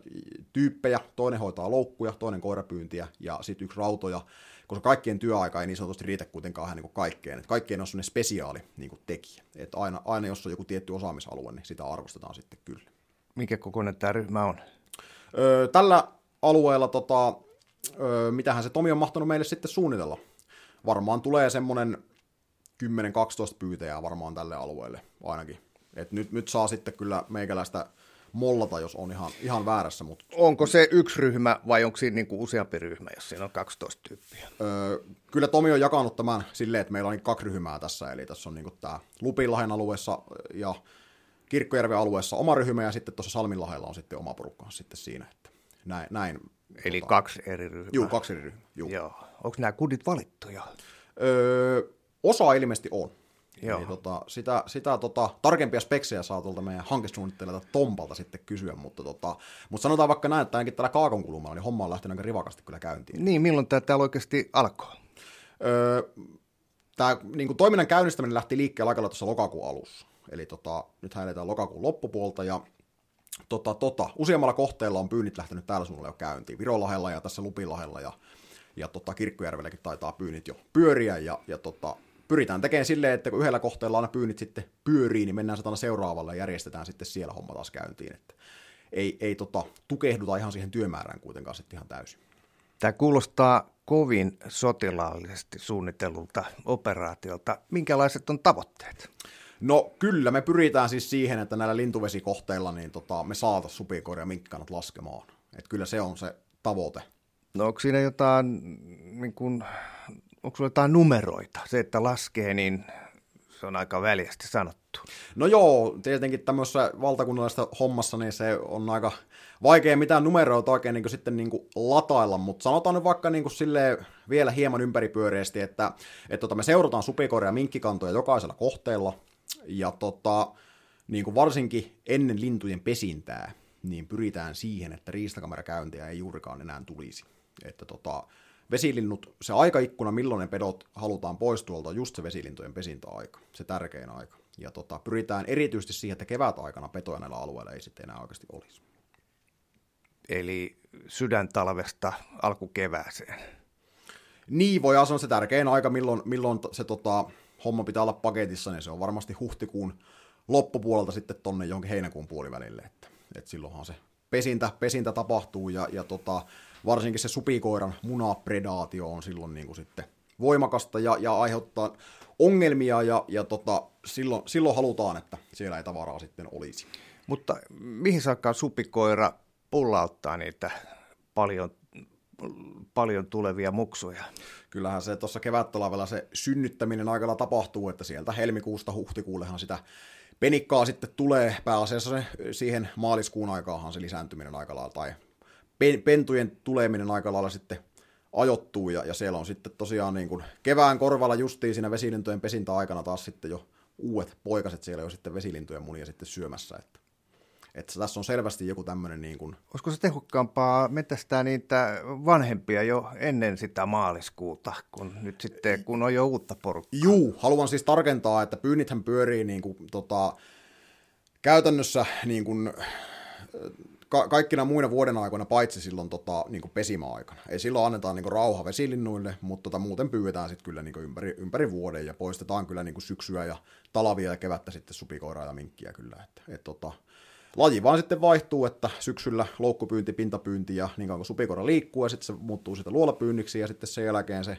tyyppejä, toinen hoitaa loukkuja, toinen koirapyyntiä ja sitten yksi rautoja, koska kaikkien työaika ei niin sanotusti riitä kuitenkaan vähän niin kuin kaikkeen. Et kaikkien on semmoinen spesiaali niin kuin tekijä. Et aina, aina jos on joku tietty osaamisalue, niin sitä arvostetaan sitten kyllä. Mikä kokoinen tämä ryhmä on? Öö, tällä alueella tota, öö, mitähän se Tomi on mahtanut meille sitten suunnitella. Varmaan tulee semmoinen 10-12 pyytäjää varmaan tälle alueelle ainakin. Et nyt, nyt saa sitten kyllä meikäläistä mollata, jos on ihan, ihan väärässä. Mutta... Onko se yksi ryhmä vai onko siinä niinku useampi ryhmä, jos siinä on 12 tyyppiä? Öö, kyllä Tomi on jakanut tämän silleen, että meillä on kaksi ryhmää tässä, eli tässä on niinku tämä Lupinlahen alueessa ja Kirkkojärven alueessa oma ryhmä ja sitten tuossa Salminlahdella on sitten oma porukka sitten siinä. Että näin, näin Eli tota, kaksi eri ryhmää. Joo, kaksi eri ryhmää. Juu. Joo. Onko nämä kudit valittu jo? Öö, osa ilmeisesti on. Joo. Eli tota, sitä, sitä tota, tarkempia speksejä saa tuolta meidän hankesuunnittelijalta Tompalta sitten kysyä, mutta, tota, mutta sanotaan vaikka näin, että ainakin tällä Kaakon kulmalla, niin homma on lähtenyt aika rivakasti kyllä käyntiin. Niin, milloin tämä täällä oikeasti alkoi? Öö, tämä niin kuin toiminnan käynnistäminen lähti liikkeelle aika tuossa lokakuun alussa. Eli tota, nyt eletään lokakuun loppupuolta ja tota, tota, useammalla kohteella on pyynnit lähtenyt täällä suunnalla jo käyntiin. Virolahella ja tässä Lupilahella ja, ja tota, Kirkkojärvelläkin taitaa pyynnit jo pyöriä ja, ja tota, pyritään tekemään silleen, että kun yhdellä kohteella aina pyynnit sitten pyörii, niin mennään satana seuraavalle ja järjestetään sitten siellä homma taas käyntiin. Että ei, ei tota, tukehduta ihan siihen työmäärään kuitenkaan sitten ihan täysin. Tämä kuulostaa kovin sotilaallisesti suunnitellulta operaatiolta. Minkälaiset on tavoitteet? No kyllä, me pyritään siis siihen, että näillä lintuvesikohteilla niin tota, me saataisiin supikoira ja minkkikannat laskemaan. Et kyllä se on se tavoite No onko siinä jotain, niin kun, onko sulla jotain numeroita? Se, että laskee, niin se on aika väljästi sanottu. No joo, tietenkin tämmöisessä valtakunnallisessa hommassa niin se on aika vaikea mitään numeroita oikein niin sitten niin latailla, mutta sanotaan nyt vaikka niin sille vielä hieman ympäripyöreästi, että, että tota, me seurataan supikoria ja minkkikantoja jokaisella kohteella, ja tota, niin kuin varsinkin ennen lintujen pesintää, niin pyritään siihen, että riistakamerakäyntiä ei juurikaan enää tulisi. Että tota, vesilinnut, se aikaikkuna, milloin ne pedot halutaan pois tuolta, on just se vesilintujen pesintäaika, se tärkein aika. Ja tota, pyritään erityisesti siihen, että kevätaikana petoja näillä alueilla ei sitten enää oikeasti olisi. Eli sydäntalvesta alkukevääseen. Niin, voi sanoa se tärkein aika, milloin, milloin se tota, homma pitää olla paketissa, niin se on varmasti huhtikuun loppupuolelta sitten tonne johonkin heinäkuun puolivälille. Että, että silloinhan se pesintä, pesintä tapahtuu ja, ja tota, varsinkin se supikoiran munapredaatio on silloin niin kuin sitten voimakasta ja, ja aiheuttaa ongelmia ja, ja tota, silloin, silloin halutaan, että siellä ei tavaraa sitten olisi. Mutta mihin saakka supikoira pullauttaa niitä paljon, paljon tulevia muksuja? Kyllähän se tuossa kevättalvella se synnyttäminen aikalla tapahtuu, että sieltä helmikuusta huhtikuullehan sitä penikkaa sitten tulee pääasiassa se, siihen maaliskuun aikaahan se lisääntyminen aika lailla, tai pentujen tuleminen aika lailla sitten ajoittuu, ja, ja siellä on sitten tosiaan niin kuin kevään korvalla justiin siinä vesilintujen pesintä-aikana taas sitten jo uudet poikaset siellä jo sitten vesilintujen munia sitten syömässä, että että tässä on selvästi joku tämmöinen niin kuin... Olisiko se tehokkaampaa metästää niitä vanhempia jo ennen sitä maaliskuuta, kun nyt sitten, kun on jo uutta porukkaa? Juu, haluan siis tarkentaa, että pyynnithän pyörii niin kuin, tota, käytännössä niin kuin, ka- kaikkina muina vuoden aikoina, paitsi silloin tota, niin kuin pesimäaikana. Ei silloin annetaan niin kuin rauha vesilinnuille, mutta tota, muuten pyydetään sitten kyllä niin kuin ympäri, ympäri vuoden ja poistetaan kyllä niin kuin syksyä ja talavia ja kevättä sitten supikoiraa ja minkkiä kyllä. Et, et, tota, laji vaan sitten vaihtuu, että syksyllä loukkupyynti, pintapyynti ja niin kauan kun supikoira liikkuu ja sitten se muuttuu sitten luolapyynniksi ja sitten sen jälkeen se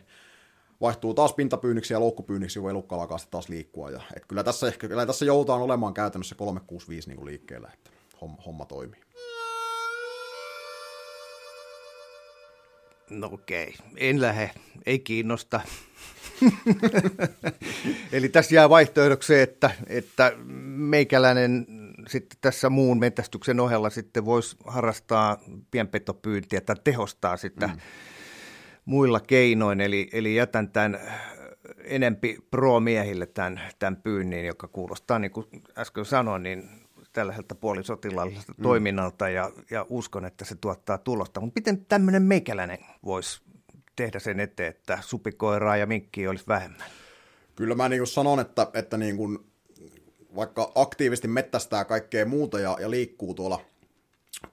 vaihtuu taas pintapyynniksi ja loukkupyynniksi, kun elukka alkaa sitten taas liikkua. Ja, et kyllä, tässä ehkä, kyllä tässä joudutaan olemaan käytännössä 365 niin kuin liikkeellä, että homma, homma toimii. No okei, en lähde, ei kiinnosta. <laughs> Eli tässä jää vaihtoehdoksi se, että, että meikäläinen sitten tässä muun metästyksen ohella sitten voisi harrastaa pienpetopyyntiä tai tehostaa sitä mm. muilla keinoin. Eli, eli jätän tämän enempi pro-miehille tämän, tämän pyynnin, joka kuulostaa, niin kuin äsken sanoin, niin tällaiselta puolisotilaalliselta mm. toiminnalta ja, ja uskon, että se tuottaa tulosta. Mutta miten tämmöinen meikäläinen voisi tehdä sen eteen, että supikoiraa ja minkkiä olisi vähemmän? Kyllä mä niin kuin sanon, että, että niin kuin vaikka aktiivisesti mettästää kaikkea muuta ja, ja liikkuu tuolla,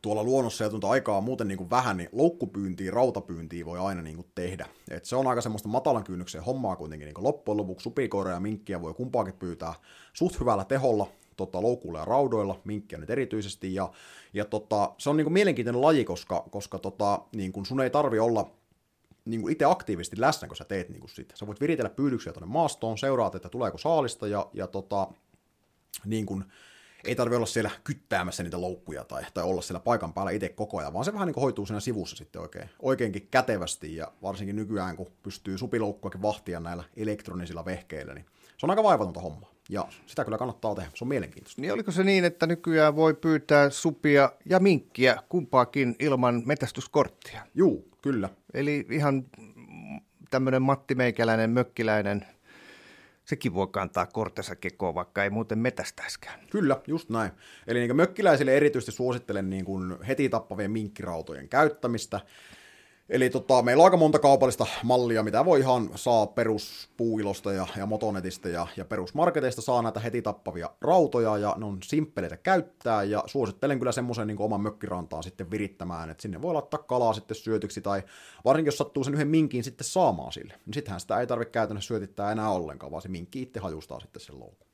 tuolla luonnossa ja tuntuu aikaa muuten niin kuin vähän, niin loukkupyyntiä, rautapyyntiä voi aina niin kuin tehdä. Et se on aika semmoista matalan kynnyksen hommaa kuitenkin. Niin kuin loppujen lopuksi supikoira ja minkkiä voi kumpaakin pyytää suht hyvällä teholla, tota, loukuilla ja raudoilla, minkkiä nyt erityisesti, ja, ja tota, se on niin kuin mielenkiintoinen laji, koska, koska tota, niin kuin sun ei tarvi olla niin kuin itse aktiivisesti läsnä, kun sä teet niin kuin sitä. Sä voit viritellä pyydyksiä tuonne maastoon, seuraat, että tuleeko saalista, ja, ja tota, niin kuin, ei tarvitse olla siellä kyttäämässä niitä loukkuja tai, tai olla siellä paikan päällä itse koko ajan, vaan se vähän niin kuin hoituu siinä sivussa sitten oikein, oikeinkin kätevästi ja varsinkin nykyään, kun pystyy supiloukkuakin vahtia näillä elektronisilla vehkeillä, niin se on aika vaivatonta hommaa. Ja sitä kyllä kannattaa tehdä, se on mielenkiintoista. Niin oliko se niin, että nykyään voi pyytää supia ja minkkiä kumpaakin ilman metästyskorttia? Juu, kyllä. Eli ihan tämmöinen Matti Meikäläinen, mökkiläinen – sekin voi kantaa kortensa kekoon, vaikka ei muuten metästäiskään. Kyllä, just näin. Eli niin mökkiläisille erityisesti suosittelen niin kuin heti tappavien minkkirautojen käyttämistä. Eli tota, meillä on aika monta kaupallista mallia, mitä voi ihan saa peruspuuilosta ja, ja motonetista ja, ja perusmarketeista saa näitä heti tappavia rautoja ja ne on simppeleitä käyttää ja suosittelen kyllä semmoisen niin oman mökkirantaan sitten virittämään, että sinne voi laittaa kalaa sitten syötyksi tai varsinkin jos sattuu sen yhden minkin sitten saamaan sille, niin sittenhän sitä ei tarvitse käytännössä syötittää enää ollenkaan, vaan se minkki itse hajustaa sitten sen loukun.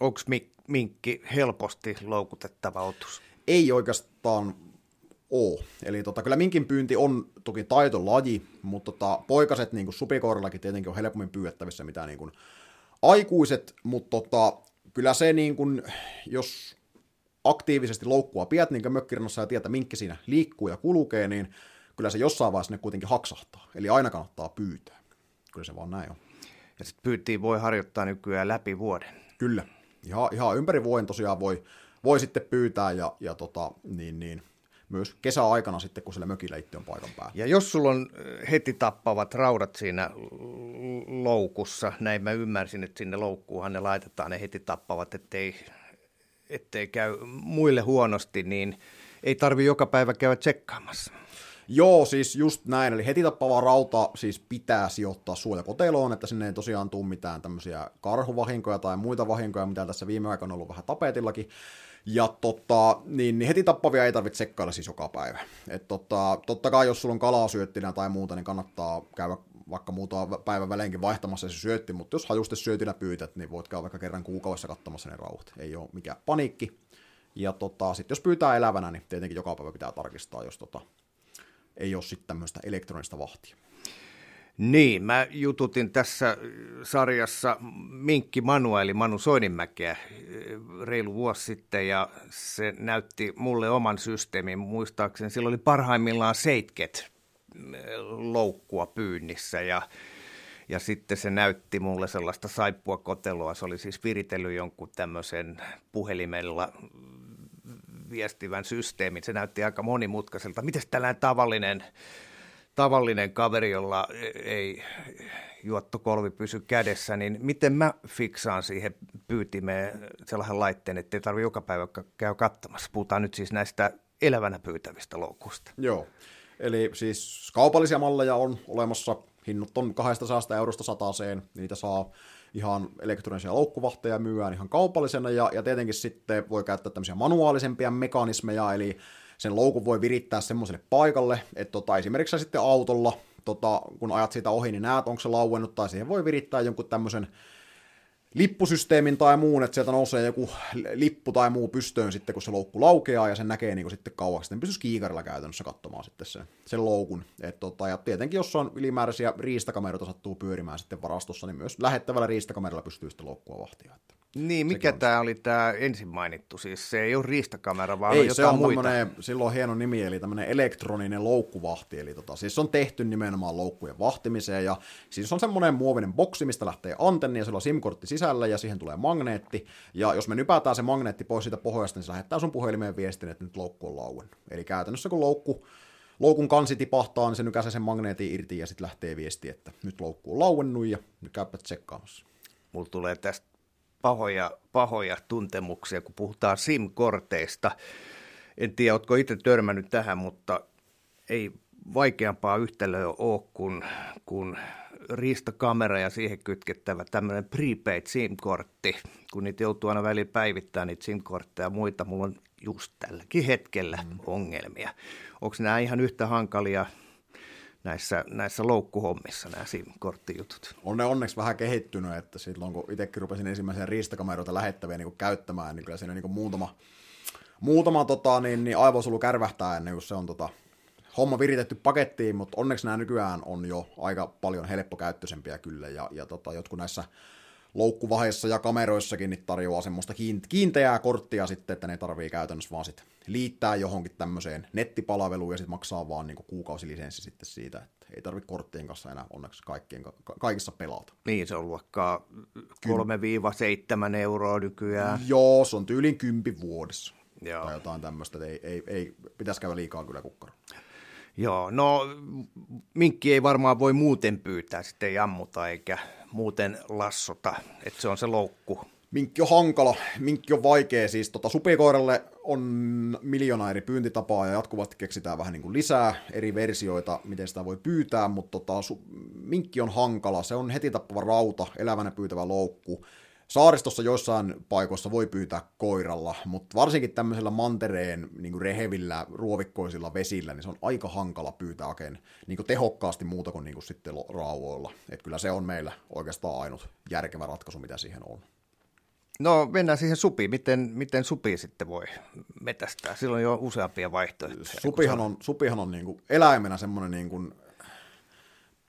Onko minkki helposti loukutettava otus? Ei oikeastaan ole. Eli tota, kyllä minkin pyynti on toki taitolaji, mutta tota, poikaset niin kuin supikoirallakin tietenkin on helpommin pyydettävissä mitä niin kuin aikuiset, mutta tota, kyllä se, niin kuin, jos aktiivisesti loukkua pidät niin mökkirinnassa ja tiedät, että minkki siinä liikkuu ja kulkee, niin kyllä se jossain vaiheessa ne kuitenkin haksahtaa. Eli aina kannattaa pyytää. Kyllä se vaan näin on. Ja sitten pyyntiä voi harjoittaa nykyään läpi vuoden. Kyllä. Ihan, ihan ympäri vuoden tosiaan voi, voi sitten pyytää ja, ja tota, niin, niin, myös kesäaikana sitten, kun siellä mökillä itse on paikan päällä. Ja jos sulla on heti tappavat raudat siinä loukussa, näin mä ymmärsin, että sinne loukkuuhan ne laitetaan ne heti tappavat, ettei, ettei käy muille huonosti, niin ei tarvi joka päivä käydä tsekkaamassa. Joo, siis just näin. Eli heti tappava rauta siis pitää sijoittaa suojakoteloon, että sinne ei tosiaan tule mitään tämmöisiä karhuvahinkoja tai muita vahinkoja, mitä tässä viime aikoina on ollut vähän tapetillakin. Ja tota, niin, niin heti tappavia ei tarvitse sekkailla siis joka päivä. Et tota, totta kai jos sulla on kalaa syöttinä tai muuta, niin kannattaa käydä vaikka muuta päivän väleinkin vaihtamassa se syötti, mutta jos hajuste syötinä pyytät, niin voit käydä vaikka kerran kuukaudessa katsomassa ne rauhat. Ei ole mikään paniikki. Ja tota, sitten jos pyytää elävänä, niin tietenkin joka päivä pitää tarkistaa, jos tota, ei ole sitten tämmöistä elektronista vahtia. Niin, mä jututin tässä sarjassa Minkki Manu, eli Manu Soininmäkeä reilu vuosi sitten, ja se näytti mulle oman systeemin. Muistaakseni sillä oli parhaimmillaan seitket loukkua pyynnissä, ja, ja sitten se näytti mulle sellaista saippua kotelua. Se oli siis viritellyt jonkun tämmöisen puhelimella viestivän systeemin. Se näytti aika monimutkaiselta. Miten tällainen tavallinen, tavallinen kaveri, jolla ei juottokolvi pysy kädessä, niin miten mä fiksaan siihen pyytimeen sellaisen laitteen, että ei tarvitse joka päivä käy katsomassa. Puhutaan nyt siis näistä elävänä pyytävistä loukusta. Joo, eli siis kaupallisia malleja on olemassa, hinnut on 200 eurosta sataseen, niitä saa ihan elektronisia loukkuvahteja myyään ihan kaupallisena, ja, ja tietenkin sitten voi käyttää tämmöisiä manuaalisempia mekanismeja, eli sen loukun voi virittää semmoiselle paikalle, että tota, esimerkiksi sitten autolla, tota, kun ajat siitä ohi, niin näet, onko se lauennut, tai siihen voi virittää jonkun tämmöisen lippusysteemin tai muun, että sieltä nousee joku lippu tai muu pystöön sitten, kun se loukku laukeaa ja sen näkee niin kuin sitten kauaksi. Sitten pystyisi kiikarilla käytännössä katsomaan sitten sen, sen loukun. Et tota, ja tietenkin, jos on ylimääräisiä riistakameroita sattuu pyörimään sitten varastossa, niin myös lähettävällä riistakameralla pystyy sitten loukkua vahtia. Että niin, mikä tämä oli tämä ensin mainittu? Siis se ei ole riistakamera, vaan ei, on jotain se on muita. silloin hieno nimi, eli tämmöinen elektroninen loukkuvahti. Eli tota, siis se on tehty nimenomaan loukkujen vahtimiseen, ja siis on semmoinen muovinen boksi, mistä lähtee antenni, ja sillä on SIM-kortti sisällä, ja siihen tulee magneetti. Ja jos me nypätään se magneetti pois siitä pohjasta, niin se lähettää sun puhelimeen viestin, että nyt loukku on lauennut. Eli käytännössä kun loukku loukun kansi tipahtaa, niin se nykäsee sen magneetin irti ja sitten lähtee viesti, että nyt loukku on lauennut ja nyt käypä tsekkaamassa. Mulla tulee tästä pahoja, pahoja tuntemuksia, kun puhutaan SIM-korteista. En tiedä, oletko itse törmännyt tähän, mutta ei vaikeampaa yhtälöä ole kuin, kuin riistakamera ja siihen kytkettävä tämmöinen prepaid SIM-kortti, kun niitä joutuu aina väliin päivittämään niitä SIM-kortteja ja muita. Mulla on just tälläkin hetkellä mm. ongelmia. Onko nämä ihan yhtä hankalia näissä, näissä loukkuhommissa nämä SIM-korttijutut. On ne onneksi vähän kehittynyt, että silloin kun itsekin rupesin ensimmäisiä riistakameroita lähettäviä niin käyttämään, niin kyllä siinä niin muutama, muutama tota, niin, niin aivosolu kärvähtää ennen kuin se on tota, homma viritetty pakettiin, mutta onneksi nämä nykyään on jo aika paljon helppokäyttöisempiä kyllä, ja, ja tota, jotkut näissä loukkuvaiheissa ja kameroissakin niin tarjoaa semmoista kiinteää korttia sitten, että ne tarvii käytännössä vaan sit liittää johonkin tämmöiseen nettipalveluun ja sitten maksaa vaan niin kuukausilisenssi sitten siitä, että ei tarvitse korttien kanssa enää onneksi kaikkien, kaikissa pelata. Niin, se on luokkaa 3-7 euroa nykyään. Joo, se on tyylin kympi vuodessa. Joo. Tai jotain tämmöistä, että ei, ei, ei pitäisi käydä liikaa kyllä kukkaro. Joo, no minkki ei varmaan voi muuten pyytää, sitten ei ammuta eikä muuten lassota, että se on se loukku. Minkki on hankala, minkki on vaikea, siis tota, supikoiralle on miljoona eri pyyntitapaa ja jatkuvasti keksitään vähän niin kuin lisää eri versioita, miten sitä voi pyytää, mutta tota, su- minkki on hankala, se on heti tappava rauta, elävänä pyytävä loukku, Saaristossa joissain paikoissa voi pyytää koiralla, mutta varsinkin tämmöisellä mantereen niin rehevillä, ruovikkoisilla vesillä, niin se on aika hankala pyytää oikein niin kuin tehokkaasti muuta kuin, niin kuin sitten rauoilla. Et kyllä se on meillä oikeastaan ainut järkevä ratkaisu, mitä siihen on. No mennään siihen supiin. Miten, miten supi sitten voi metästää? Silloin jo useampia vaihtoehtoja. Supihan on, supihan on niin kuin eläimenä semmoinen niin kuin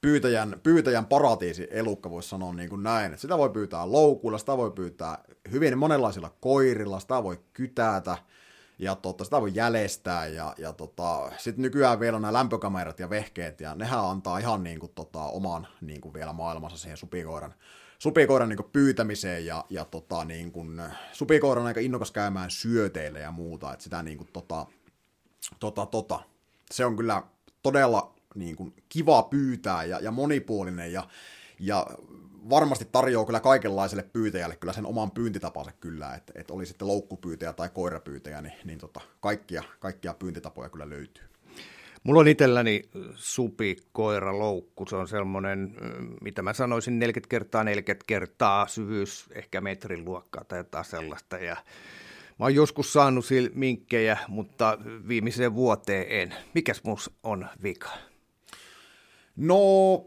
pyytäjän, pyytäjän paratiisi elukka, voisi sanoa niin kuin näin. Että sitä voi pyytää loukuilla, sitä voi pyytää hyvin monenlaisilla koirilla, sitä voi kytätä. ja tota, sitä voi jäljestää, ja, ja tota, sitten nykyään vielä nämä lämpökamerat ja vehkeet, ja nehän antaa ihan niin kuin, tota, oman niin kuin vielä maailmassa siihen supikoiran, supikoiran niin kuin pyytämiseen, ja, ja tota, niin kuin, supikoira on aika innokas käymään syöteille ja muuta, että sitä niin kuin, tota, tota, tota, se on kyllä todella niin kuin, kiva pyytää ja, ja monipuolinen, ja, ja varmasti tarjoaa kyllä kaikenlaiselle pyytäjälle kyllä sen oman pyyntitapansa kyllä, että, että oli sitten loukkupyytäjä tai koirapyytäjä, niin, niin tota, kaikkia, kaikkia pyyntitapoja kyllä löytyy. Mulla on itselläni supi, koira, loukku. Se on semmoinen, mitä mä sanoisin, 40 kertaa 40 kertaa syvyys, ehkä metrin luokkaa tai jotain sellaista. Ja mä oon joskus saanut minkkejä, mutta viimeiseen vuoteen en. Mikäs mus on vika? No,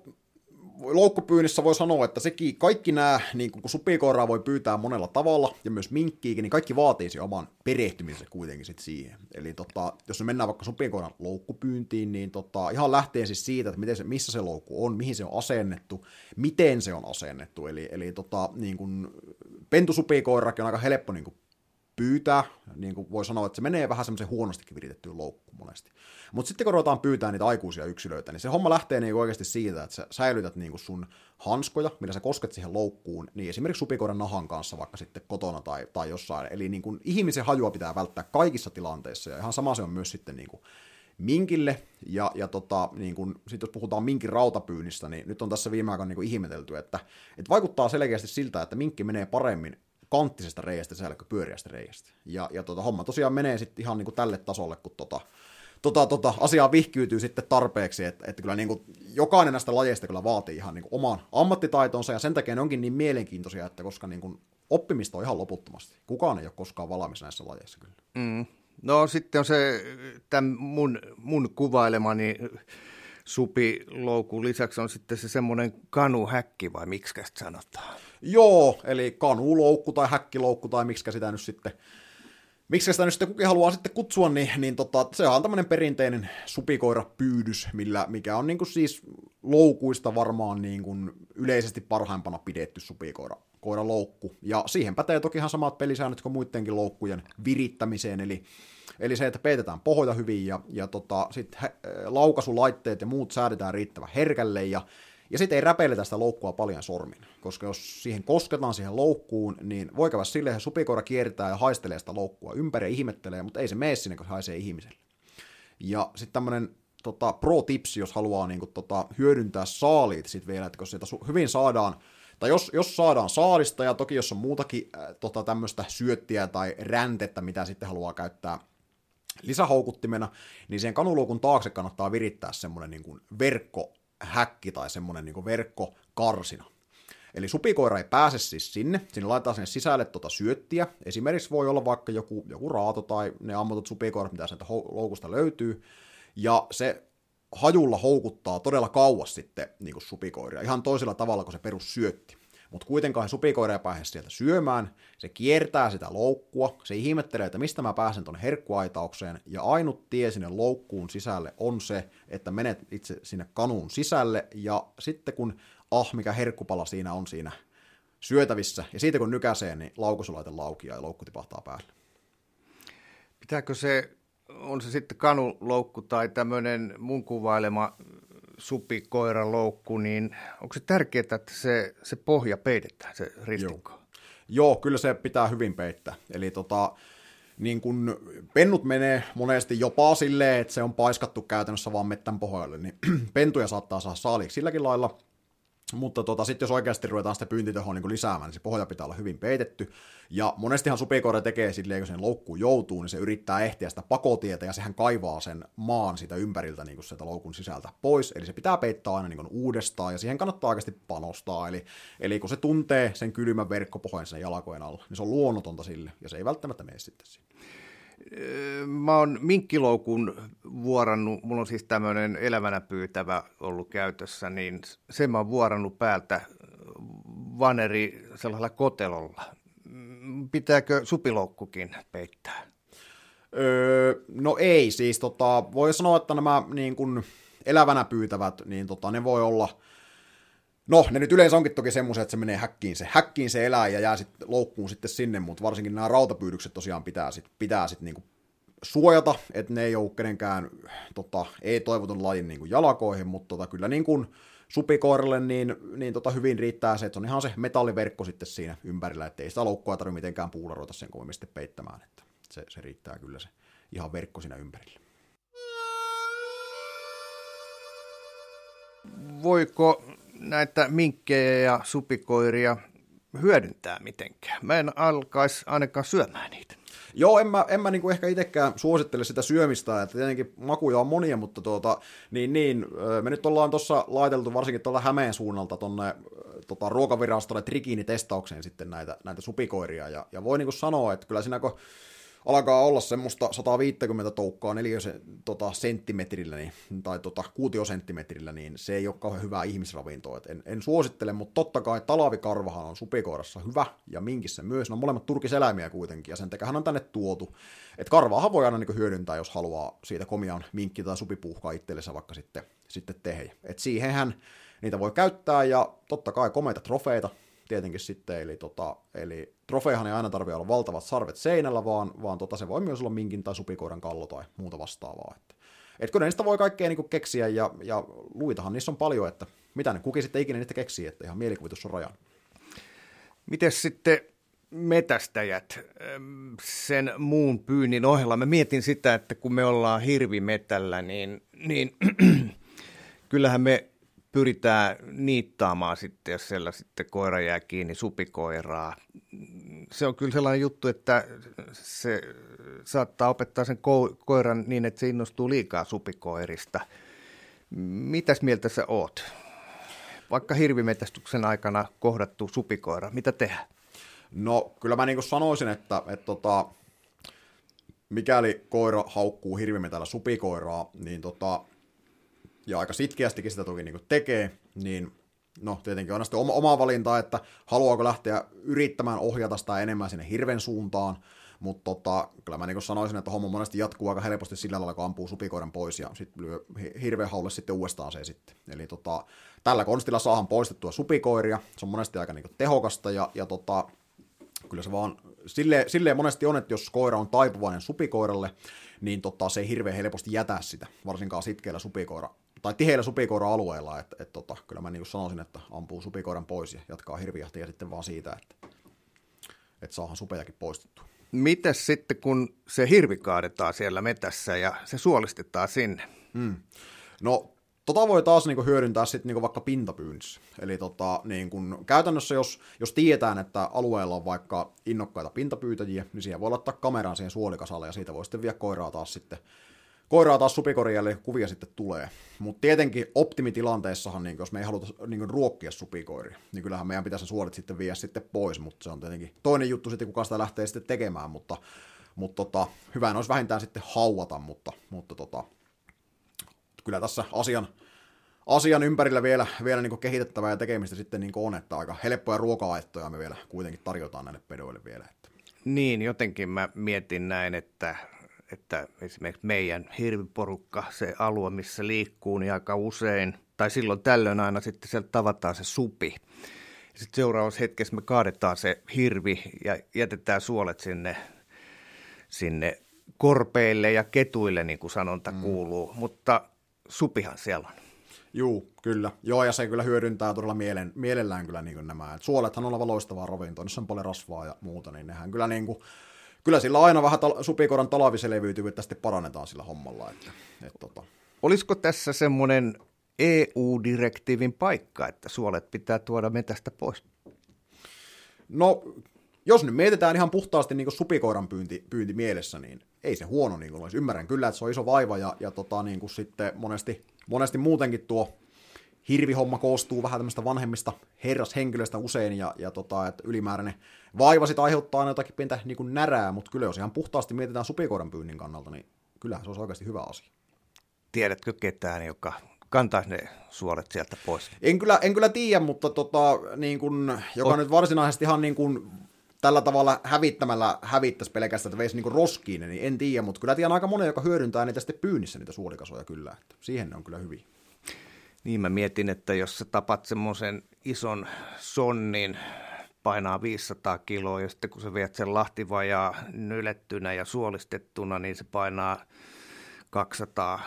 loukkupyynnissä voi sanoa, että sekin, kaikki nämä, niin kun supikoiraa voi pyytää monella tavalla, ja myös minkkiikin, niin kaikki vaatii oman perehtymisen kuitenkin sit siihen. Eli tota, jos me mennään vaikka supikoiran loukkupyyntiin, niin tota, ihan lähtee siis siitä, että miten se, missä se loukku on, mihin se on asennettu, miten se on asennettu. Eli, eli tota, niin kun, pentusupikoirakin on aika helppo niin kun pyytää, niin kuin voi sanoa, että se menee vähän semmoisen huonostikin viritettyyn loukkuun monesti. Mutta sitten kun ruvetaan pyytää niitä aikuisia yksilöitä, niin se homma lähtee niin oikeasti siitä, että sä säilytät niin kuin sun hanskoja, millä sä kosket siihen loukkuun, niin esimerkiksi supikoiran nahan kanssa vaikka sitten kotona tai, tai jossain. Eli niin kuin ihmisen hajua pitää välttää kaikissa tilanteissa, ja ihan sama se on myös sitten niin kuin minkille, ja, ja tota, niin kun, sit jos puhutaan minkin rautapyynnistä, niin nyt on tässä viime aikoina niin ihmetelty, että, että vaikuttaa selkeästi siltä, että minkki menee paremmin kanttisesta reiästä sisällä kuin pyöriästä reiästä. Ja, ja tota, homma tosiaan menee sitten ihan niin kuin tälle tasolle, kun tota, tota, tota, asiaa vihkyytyy sitten tarpeeksi, että, että kyllä niin kuin jokainen näistä lajeista kyllä vaatii ihan niin kuin oman ammattitaitonsa, ja sen takia ne onkin niin mielenkiintoisia, että koska niin kuin oppimista on ihan loputtomasti. Kukaan ei ole koskaan valmis näissä lajeissa kyllä. Mm. No sitten on se tämän mun, mun kuvailemani supiloukun lisäksi on sitten se semmoinen kanuhäkki vai miksi sanotaan? Joo, eli kanuloukku tai häkkiloukku tai miksi sitä nyt sitten miksi sitä nyt sitten kukin haluaa sitten kutsua, niin, niin tota, se on tämmöinen perinteinen supikoirapyydys, millä, mikä on niin kuin siis loukuista varmaan niin kuin yleisesti parhaimpana pidetty supikoira loukku. Ja siihen pätee toki ihan samat pelisäännöt kuin muidenkin loukkujen virittämiseen, eli, eli se, että peitetään pohjoja hyvin ja, ja tota, sitten laukaisulaitteet ja muut säädetään riittävän herkälle ja ja sitten ei räpeile sitä loukkua paljon sormin, koska jos siihen kosketaan siihen loukkuun, niin voi käydä silleen, että supikoira kiertää ja haistelee sitä loukkua ympäri ja ihmettelee, mutta ei se mene sinne, kun se haisee ihmiselle. Ja sitten tämmöinen tota, pro-tipsi, jos haluaa niin kuin, tota, hyödyntää saaliit sitten vielä, että kun sieltä hyvin saadaan, tai jos, jos saadaan saalista, ja toki jos on muutakin äh, tota, tämmöistä syöttiä tai räntettä, mitä sitten haluaa käyttää lisähoukuttimena, niin sen kanuloukun taakse kannattaa virittää semmoinen niin kuin verkko häkki tai semmoinen niin verkkokarsina. Eli supikoira ei pääse siis sinne, sinne laitetaan sinne sisälle tuota syöttiä. Esimerkiksi voi olla vaikka joku, joku raato tai ne ammutut supikoirat, mitä sieltä loukusta löytyy. Ja se hajulla houkuttaa todella kauas sitten niin supikoiria, ihan toisella tavalla kuin se perussyötti mutta kuitenkaan supikoira ei pääse sieltä syömään, se kiertää sitä loukkua, se ihmettelee, että mistä mä pääsen tuonne herkkuaitaukseen, ja ainut tie sinne loukkuun sisälle on se, että menet itse sinne kanuun sisälle, ja sitten kun, ah, mikä herkkupala siinä on siinä syötävissä, ja siitä kun nykäsee, niin laukusulaite laukia ja loukku tipahtaa päälle. Pitääkö se, on se sitten kanuloukku tai tämmöinen mun kuvailema supikoiran loukku, niin onko se tärkeää, että se, se pohja peitetään, se ristikko? Joo. Joo, kyllä se pitää hyvin peittää. Eli tota, niin kun pennut menee monesti jopa silleen, että se on paiskattu käytännössä vaan mettän pohjalle, niin <clears throat> pentuja saattaa saada saaliksi silläkin lailla – mutta tota, sitten jos oikeasti ruvetaan sitä pyyntitehoa niin lisäämään, niin se pohja pitää olla hyvin peitetty. Ja monestihan supikoira tekee silleen, kun sen loukkuun joutuu, niin se yrittää ehtiä sitä pakotietä, ja sehän kaivaa sen maan sitä ympäriltä niin sieltä loukun sisältä pois. Eli se pitää peittää aina niin uudestaan, ja siihen kannattaa oikeasti panostaa. Eli, eli kun se tuntee sen kylmän verkkopohjan sen jalkojen alla, niin se on luonnotonta sille, ja se ei välttämättä mene sitten siihen. Mä oon minkkiloukun vuorannut, mulla on siis tämmöinen elävänä pyytävä ollut käytössä, niin sen mä oon vuorannut päältä vaneri sellaisella kotelolla. Pitääkö supiloukkukin peittää? Öö, no ei, siis tota, voi sanoa, että nämä niin kun, elävänä pyytävät, niin tota, ne voi olla, no ne nyt yleensä onkin toki semmoisia, että se menee häkkiin se, häkkiin se elää ja jää sitten loukkuun sitten sinne, mutta varsinkin nämä rautapyydykset tosiaan pitää sitten pitää sit niin suojata, että ne ei ole kenenkään tota, ei toivotun lajin niin kuin jalakoihin, mutta tota, kyllä niin kuin supikoiralle niin, niin tota, hyvin riittää se, että se on ihan se metalliverkko sitten siinä ympärillä, että ei sitä loukkua tarvitse mitenkään puularoita sen kovemmin sitten peittämään, että se, se riittää kyllä se ihan verkko siinä ympärillä. Voiko näitä minkkejä ja supikoiria hyödyntää mitenkään? Mä en alkaisi ainakaan syömään niitä. Joo, en mä, en mä niinku ehkä itsekään suosittele sitä syömistä, että tietenkin makuja on monia, mutta tuota, niin, niin, me nyt ollaan tuossa laiteltu varsinkin tuolla Hämeen suunnalta tuonne tota, ruokavirastolle trikiinitestaukseen sitten näitä, näitä supikoiria, ja, ja voi niinku sanoa, että kyllä siinä kun alkaa olla semmoista 150 toukkaa neljä tota, senttimetrillä niin, tai tota, kuutiosenttimetrillä, niin se ei ole kauhean hyvää ihmisravintoa. Et en, en, suosittele, mutta totta kai talavikarvahan on supikoirassa hyvä ja minkissä myös. Ne on molemmat turkiseläimiä kuitenkin ja sen takia on tänne tuotu. Et karvaahan voi aina niin hyödyntää, jos haluaa siitä komian minkki tai supipuuhkaa itsellensä vaikka sitten, sitten tehdä. Et siihenhän niitä voi käyttää ja totta kai komeita trofeita, tietenkin sitten, eli, tota, eli trofeihan ei aina tarvitse olla valtavat sarvet seinällä, vaan, vaan tota, se voi myös olla minkin tai supikoiran kallo tai muuta vastaavaa. Että, et kyllä niistä voi kaikkea niin keksiä, ja, ja luitahan niissä on paljon, että mitä ne kuki sitten ikinä niitä keksii, että ihan mielikuvitus on rajan. Miten sitten metästäjät sen muun pyynnin ohella? Mä mietin sitä, että kun me ollaan hirvimetällä, niin, niin <clears throat> kyllähän me pyritään niittaamaan sitten, jos siellä sitten koira jää kiinni supikoiraa. Se on kyllä sellainen juttu, että se saattaa opettaa sen ko- koiran niin, että se innostuu liikaa supikoirista. Mitäs mieltä sä oot? Vaikka hirvimetästyksen aikana kohdattu supikoira, mitä tehdään? No kyllä mä niin sanoisin, että, että tota, mikäli koira haukkuu hirvimetällä supikoiraa, niin tota, ja aika sitkeästikin sitä toki niin tekee, niin no tietenkin on sitten oma, oma valinta, että haluaako lähteä yrittämään ohjata sitä enemmän sinne hirven suuntaan, mutta tota, kyllä mä niin sanoisin, että homma monesti jatkuu aika helposti sillä lailla, kun ampuu supikoiran pois ja sitten lyö hirveän haulle sitten uudestaan se sitten. Eli tota, tällä konstilla saahan poistettua supikoiria, se on monesti aika niin tehokasta ja, ja tota, kyllä se vaan silleen, silleen monesti on, että jos koira on taipuvainen supikoiralle, niin tota, se ei hirveän helposti jätä sitä, varsinkaan sitkeillä supikoira tai tiheillä supikoira-alueilla, että et, tota, kyllä mä niin sanoisin, että ampuu supikoiran pois ja jatkaa hirvijahtia sitten vaan siitä, että et saahan supejakin poistettua. Mitäs sitten, kun se hirvi kaadetaan siellä metässä ja se suolistetaan sinne? Hmm. No, tota voi taas niinku hyödyntää sitten niinku vaikka pintapyynnissä. Eli tota, niin kun, käytännössä, jos, jos tiedetään, että alueella on vaikka innokkaita pintapyytäjiä, niin siihen voi laittaa kameraan siihen suolikasalle ja siitä voi sitten viedä koiraa taas sitten koiraa taas supikorialle kuvia sitten tulee. Mutta tietenkin optimitilanteessahan, niin jos me ei haluta niin ruokkia supikoiria, niin kyllähän meidän pitäisi suolet sitten viedä sitten pois, mutta se on tietenkin toinen juttu sitten, kuka sitä lähtee sitten tekemään, mutta, mutta tota, hyvä olisi vähintään sitten hauata, mutta, mutta tota, kyllä tässä asian, asian ympärillä vielä, vielä niin kehitettävää ja tekemistä sitten niin on, että aika helppoja ruoka-aittoja me vielä kuitenkin tarjotaan näille pedoille vielä. Että. Niin, jotenkin mä mietin näin, että että esimerkiksi meidän hirviporukka, se alue, missä liikkuu, niin aika usein, tai silloin tällöin aina sitten sieltä tavataan se supi. Sitten seuraavassa hetkessä me kaadetaan se hirvi ja jätetään suolet sinne, sinne korpeille ja ketuille, niin kuin sanonta mm. kuuluu, mutta supihan siellä on. Juu, kyllä. Joo, ja se kyllä hyödyntää todella mielen, mielellään kyllä niin nämä. Et suolethan on aivan loistavaa ravintoa, niissä on paljon rasvaa ja muuta, niin nehän kyllä niin kuin kyllä sillä aina vähän tal- supikoran talaviselevyytyvyyttä sitten parannetaan sillä hommalla. Että, et, tota. Olisiko tässä semmoinen EU-direktiivin paikka, että suolet pitää tuoda metästä pois? No, jos nyt mietitään ihan puhtaasti niin supikoiran pyynti, pyynti mielessä, niin ei se huono niin kuin olisi. Ymmärrän kyllä, että se on iso vaiva ja, ja tota, niin kuin sitten monesti, monesti muutenkin tuo hirvihomma koostuu vähän tämmöistä vanhemmista herrashenkilöistä usein, ja, ja tota, että ylimääräinen vaiva sit aiheuttaa aina jotakin pientä niin kuin närää, mutta kyllä jos ihan puhtaasti mietitään supikoiran pyynnin kannalta, niin kyllähän se olisi oikeasti hyvä asia. Tiedätkö ketään, joka kantaa ne suolet sieltä pois? En kyllä, en kyllä tiedä, mutta tota, niin kun, joka oh. nyt varsinaisesti ihan niin kuin tällä tavalla hävittämällä hävittäisi pelkästään, että veisi niin roskiin, niin en tiedä, mutta kyllä tiedän aika monen, joka hyödyntää niitä sitten pyynnissä niitä suolikasoja kyllä, että siihen ne on kyllä hyvin. Niin mä mietin, että jos sä tapat semmoisen ison sonnin painaa 500 kiloa ja sitten kun sä viet sen lahtivajaa nylettynä ja suolistettuna, niin se painaa 200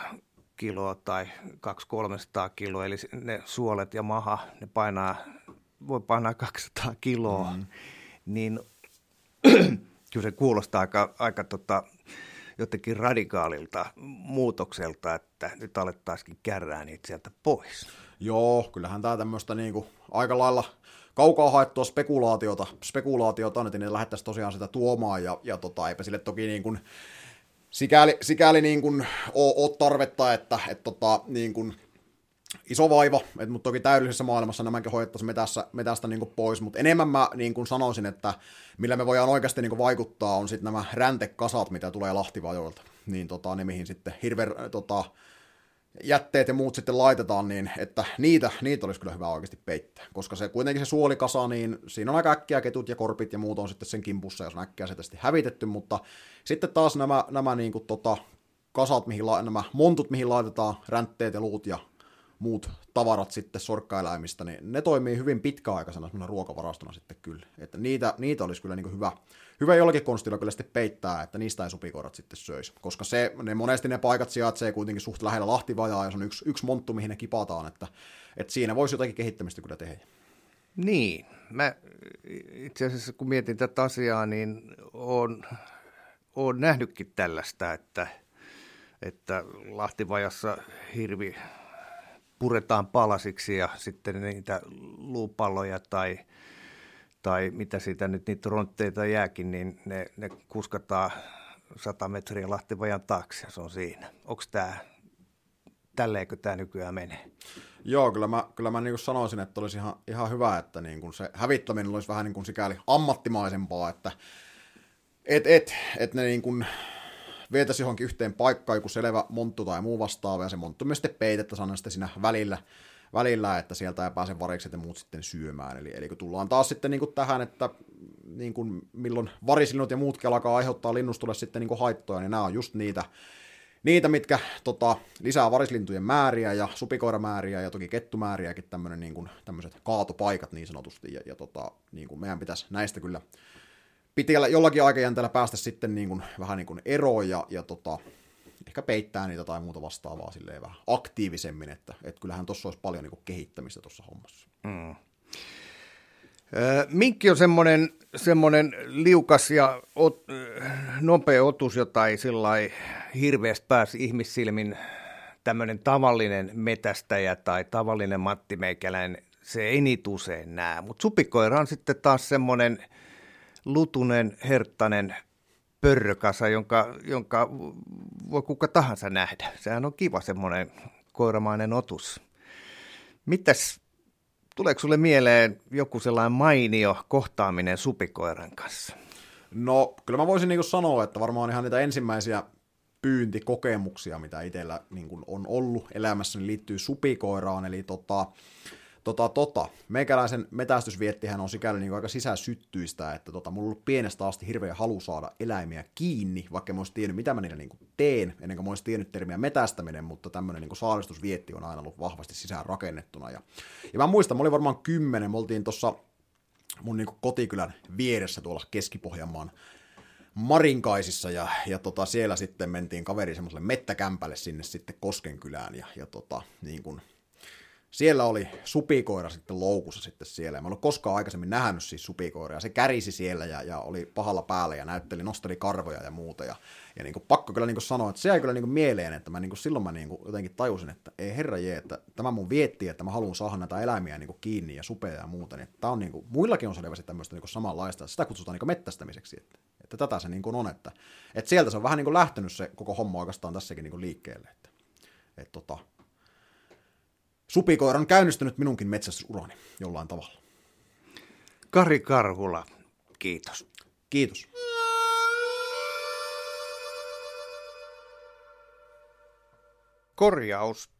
kiloa tai 200-300 kiloa, eli ne suolet ja maha, ne painaa, voi painaa 200 kiloa, mm. niin <clears throat> kyllä se kuulostaa aika, aika tota, jotenkin radikaalilta muutokselta, että nyt alettaisikin kärrää niitä sieltä pois. Joo, kyllähän tämä tämmöistä niinku aika lailla kaukaa haettua spekulaatiota, spekulaatiota on, että ne lähettäisiin tosiaan sitä tuomaan, ja, ja tota, eipä sille toki niin kuin, sikäli, sikäli niin kuin ole, ole tarvetta, että et tota, niin kuin iso vaiva, että, mutta toki täydellisessä maailmassa nämäkin hoidettaisiin metästä, metästä niin pois, mutta enemmän mä niin kuin sanoisin, että millä me voidaan oikeasti niin vaikuttaa, on sitten nämä räntekasat, mitä tulee Lahtivajoilta, niin tota, ne mihin sitten hirveän tota, jätteet ja muut sitten laitetaan, niin että niitä, niitä olisi kyllä hyvä oikeasti peittää, koska se kuitenkin se suolikasa, niin siinä on aika äkkiä ketut ja korpit ja muut on sitten sen kimpussa, jos on äkkiä se hävitetty, mutta sitten taas nämä, nämä niin kuin tota, kasat, mihin la, nämä montut, mihin laitetaan räntteet ja luut ja muut tavarat sitten sorkkaeläimistä, niin ne toimii hyvin pitkäaikaisena ruokavarastona sitten kyllä. Että niitä, niitä olisi kyllä niin hyvä, hyvä jollakin konstilla kyllä sitten peittää, että niistä ei supikoirat sitten söisi. Koska se, ne monesti ne paikat sijaitsee kuitenkin suht lähellä lahtivajaa ja se on yksi, yksi monttu, mihin ne kipataan, että, että siinä voisi jotakin kehittämistä kyllä tehdä. Niin, mä itse asiassa kun mietin tätä asiaa, niin on, on nähnytkin tällaista, että, että Lahtivajassa hirvi puretaan palasiksi ja sitten niitä luupalloja tai, tai mitä siitä nyt niitä rontteita jääkin, niin ne, ne kuskataan 100 metriä Lahtivajan taakse ja se on siinä. Onko tämä, tälleenkö tämä nykyään menee? Joo, kyllä mä, kyllä mä niin sanoisin, että olisi ihan, ihan hyvä, että niin kuin se hävittäminen olisi vähän niin kuin sikäli ammattimaisempaa, että et, et, et ne niin kuin vietäisi johonkin yhteen paikkaan, joku selvä monttu tai muu vastaava, ja se monttu myös sitten peitettä sanan sitten siinä välillä, välillä, että sieltä ei pääse varikset ja muut sitten syömään. Eli, eli kun tullaan taas sitten niin kuin tähän, että niin kuin milloin varislinnut ja muutkin alkaa aiheuttaa linnustolle sitten niin kuin haittoja, niin nämä on just niitä, niitä mitkä tota, lisää varislintujen määriä ja supikoiramääriä ja toki kettumääriäkin tämmöinen niin tämmöiset kaatopaikat niin sanotusti, ja, ja tota, niin kuin meidän pitäisi näistä kyllä piti jollakin aikajänteellä päästä sitten niin kuin, vähän niin kuin eroon ja, ja tota, ehkä peittää niitä tai muuta vastaavaa silleen vähän aktiivisemmin, että, että kyllähän tuossa olisi paljon niin kuin kehittämistä tuossa hommassa. Mm. Minkki on semmoinen, semmoinen liukas ja ot, nopea otus, jota ei sillä hirveästi pääsi ihmissilmin tämmöinen tavallinen metästäjä tai tavallinen Matti Meikäläinen, se ei niitä usein näe. Mutta supikoira on sitten taas semmoinen – lutunen, herttainen pörrökasa, jonka, jonka voi kuka tahansa nähdä. Sehän on kiva semmoinen koiramainen otus. Mitäs, tuleeko sulle mieleen joku sellainen mainio kohtaaminen supikoiran kanssa? No, kyllä mä voisin niin sanoa, että varmaan ihan niitä ensimmäisiä pyyntikokemuksia, mitä itsellä niin on ollut elämässäni, liittyy supikoiraan. Eli tota, Tota, tota, meikäläisen metästysviettihän on sikäli niin aika sisäsyttyistä, että tota, mulla on ollut pienestä asti hirveä halu saada eläimiä kiinni, vaikka mä olisi tiennyt, mitä mä niillä niin teen, ennen kuin mä olisi tiennyt termiä metästäminen, mutta tämmöinen niin saalistusvietti on aina ollut vahvasti sisään rakennettuna. Ja, ja mä muistan, mä olin varmaan kymmenen, me oltiin tuossa mun niin kotikylän vieressä tuolla Keski-Pohjanmaan Marinkaisissa ja, ja tota, siellä sitten mentiin kaveri semmoiselle mettäkämpälle sinne sitten Koskenkylään ja, ja tota, niin kuin siellä oli supikoira sitten loukussa sitten siellä. Mä en ole koskaan aikaisemmin nähnyt siis supikoiraa. Se kärisi siellä ja, ja oli pahalla päällä ja näytteli, nosteli karvoja ja muuta. Ja, ja niin kuin, pakko kyllä niin kuin sanoa, että se jäi kyllä niin kuin mieleen, että mä niin kuin, silloin mä niin kuin, jotenkin tajusin, että ei herra jee, että tämä mun vietti, että mä haluan saada näitä eläimiä niin kuin, kiinni ja supeja ja muuta. Niin, tämä on niin kuin, muillakin on selvästi tämmöistä niin kuin, samanlaista. Sitä kutsutaan niin kuin, mettästämiseksi. Että, että tätä se niin kuin on. Että, että sieltä se on vähän niin kuin, lähtenyt se koko homma oikeastaan tässäkin niin kuin, liikkeelle. Että, että, tota, supikoira on käynnistynyt minunkin metsästysurani jollain tavalla. Kari Karhula, kiitos. Kiitos. Korjaus.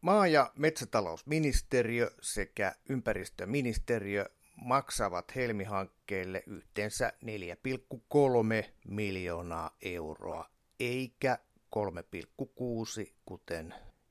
Maa- ja metsätalousministeriö sekä ympäristöministeriö maksavat Helmi-hankkeelle yhteensä 4,3 miljoonaa euroa, eikä 3,6 kuten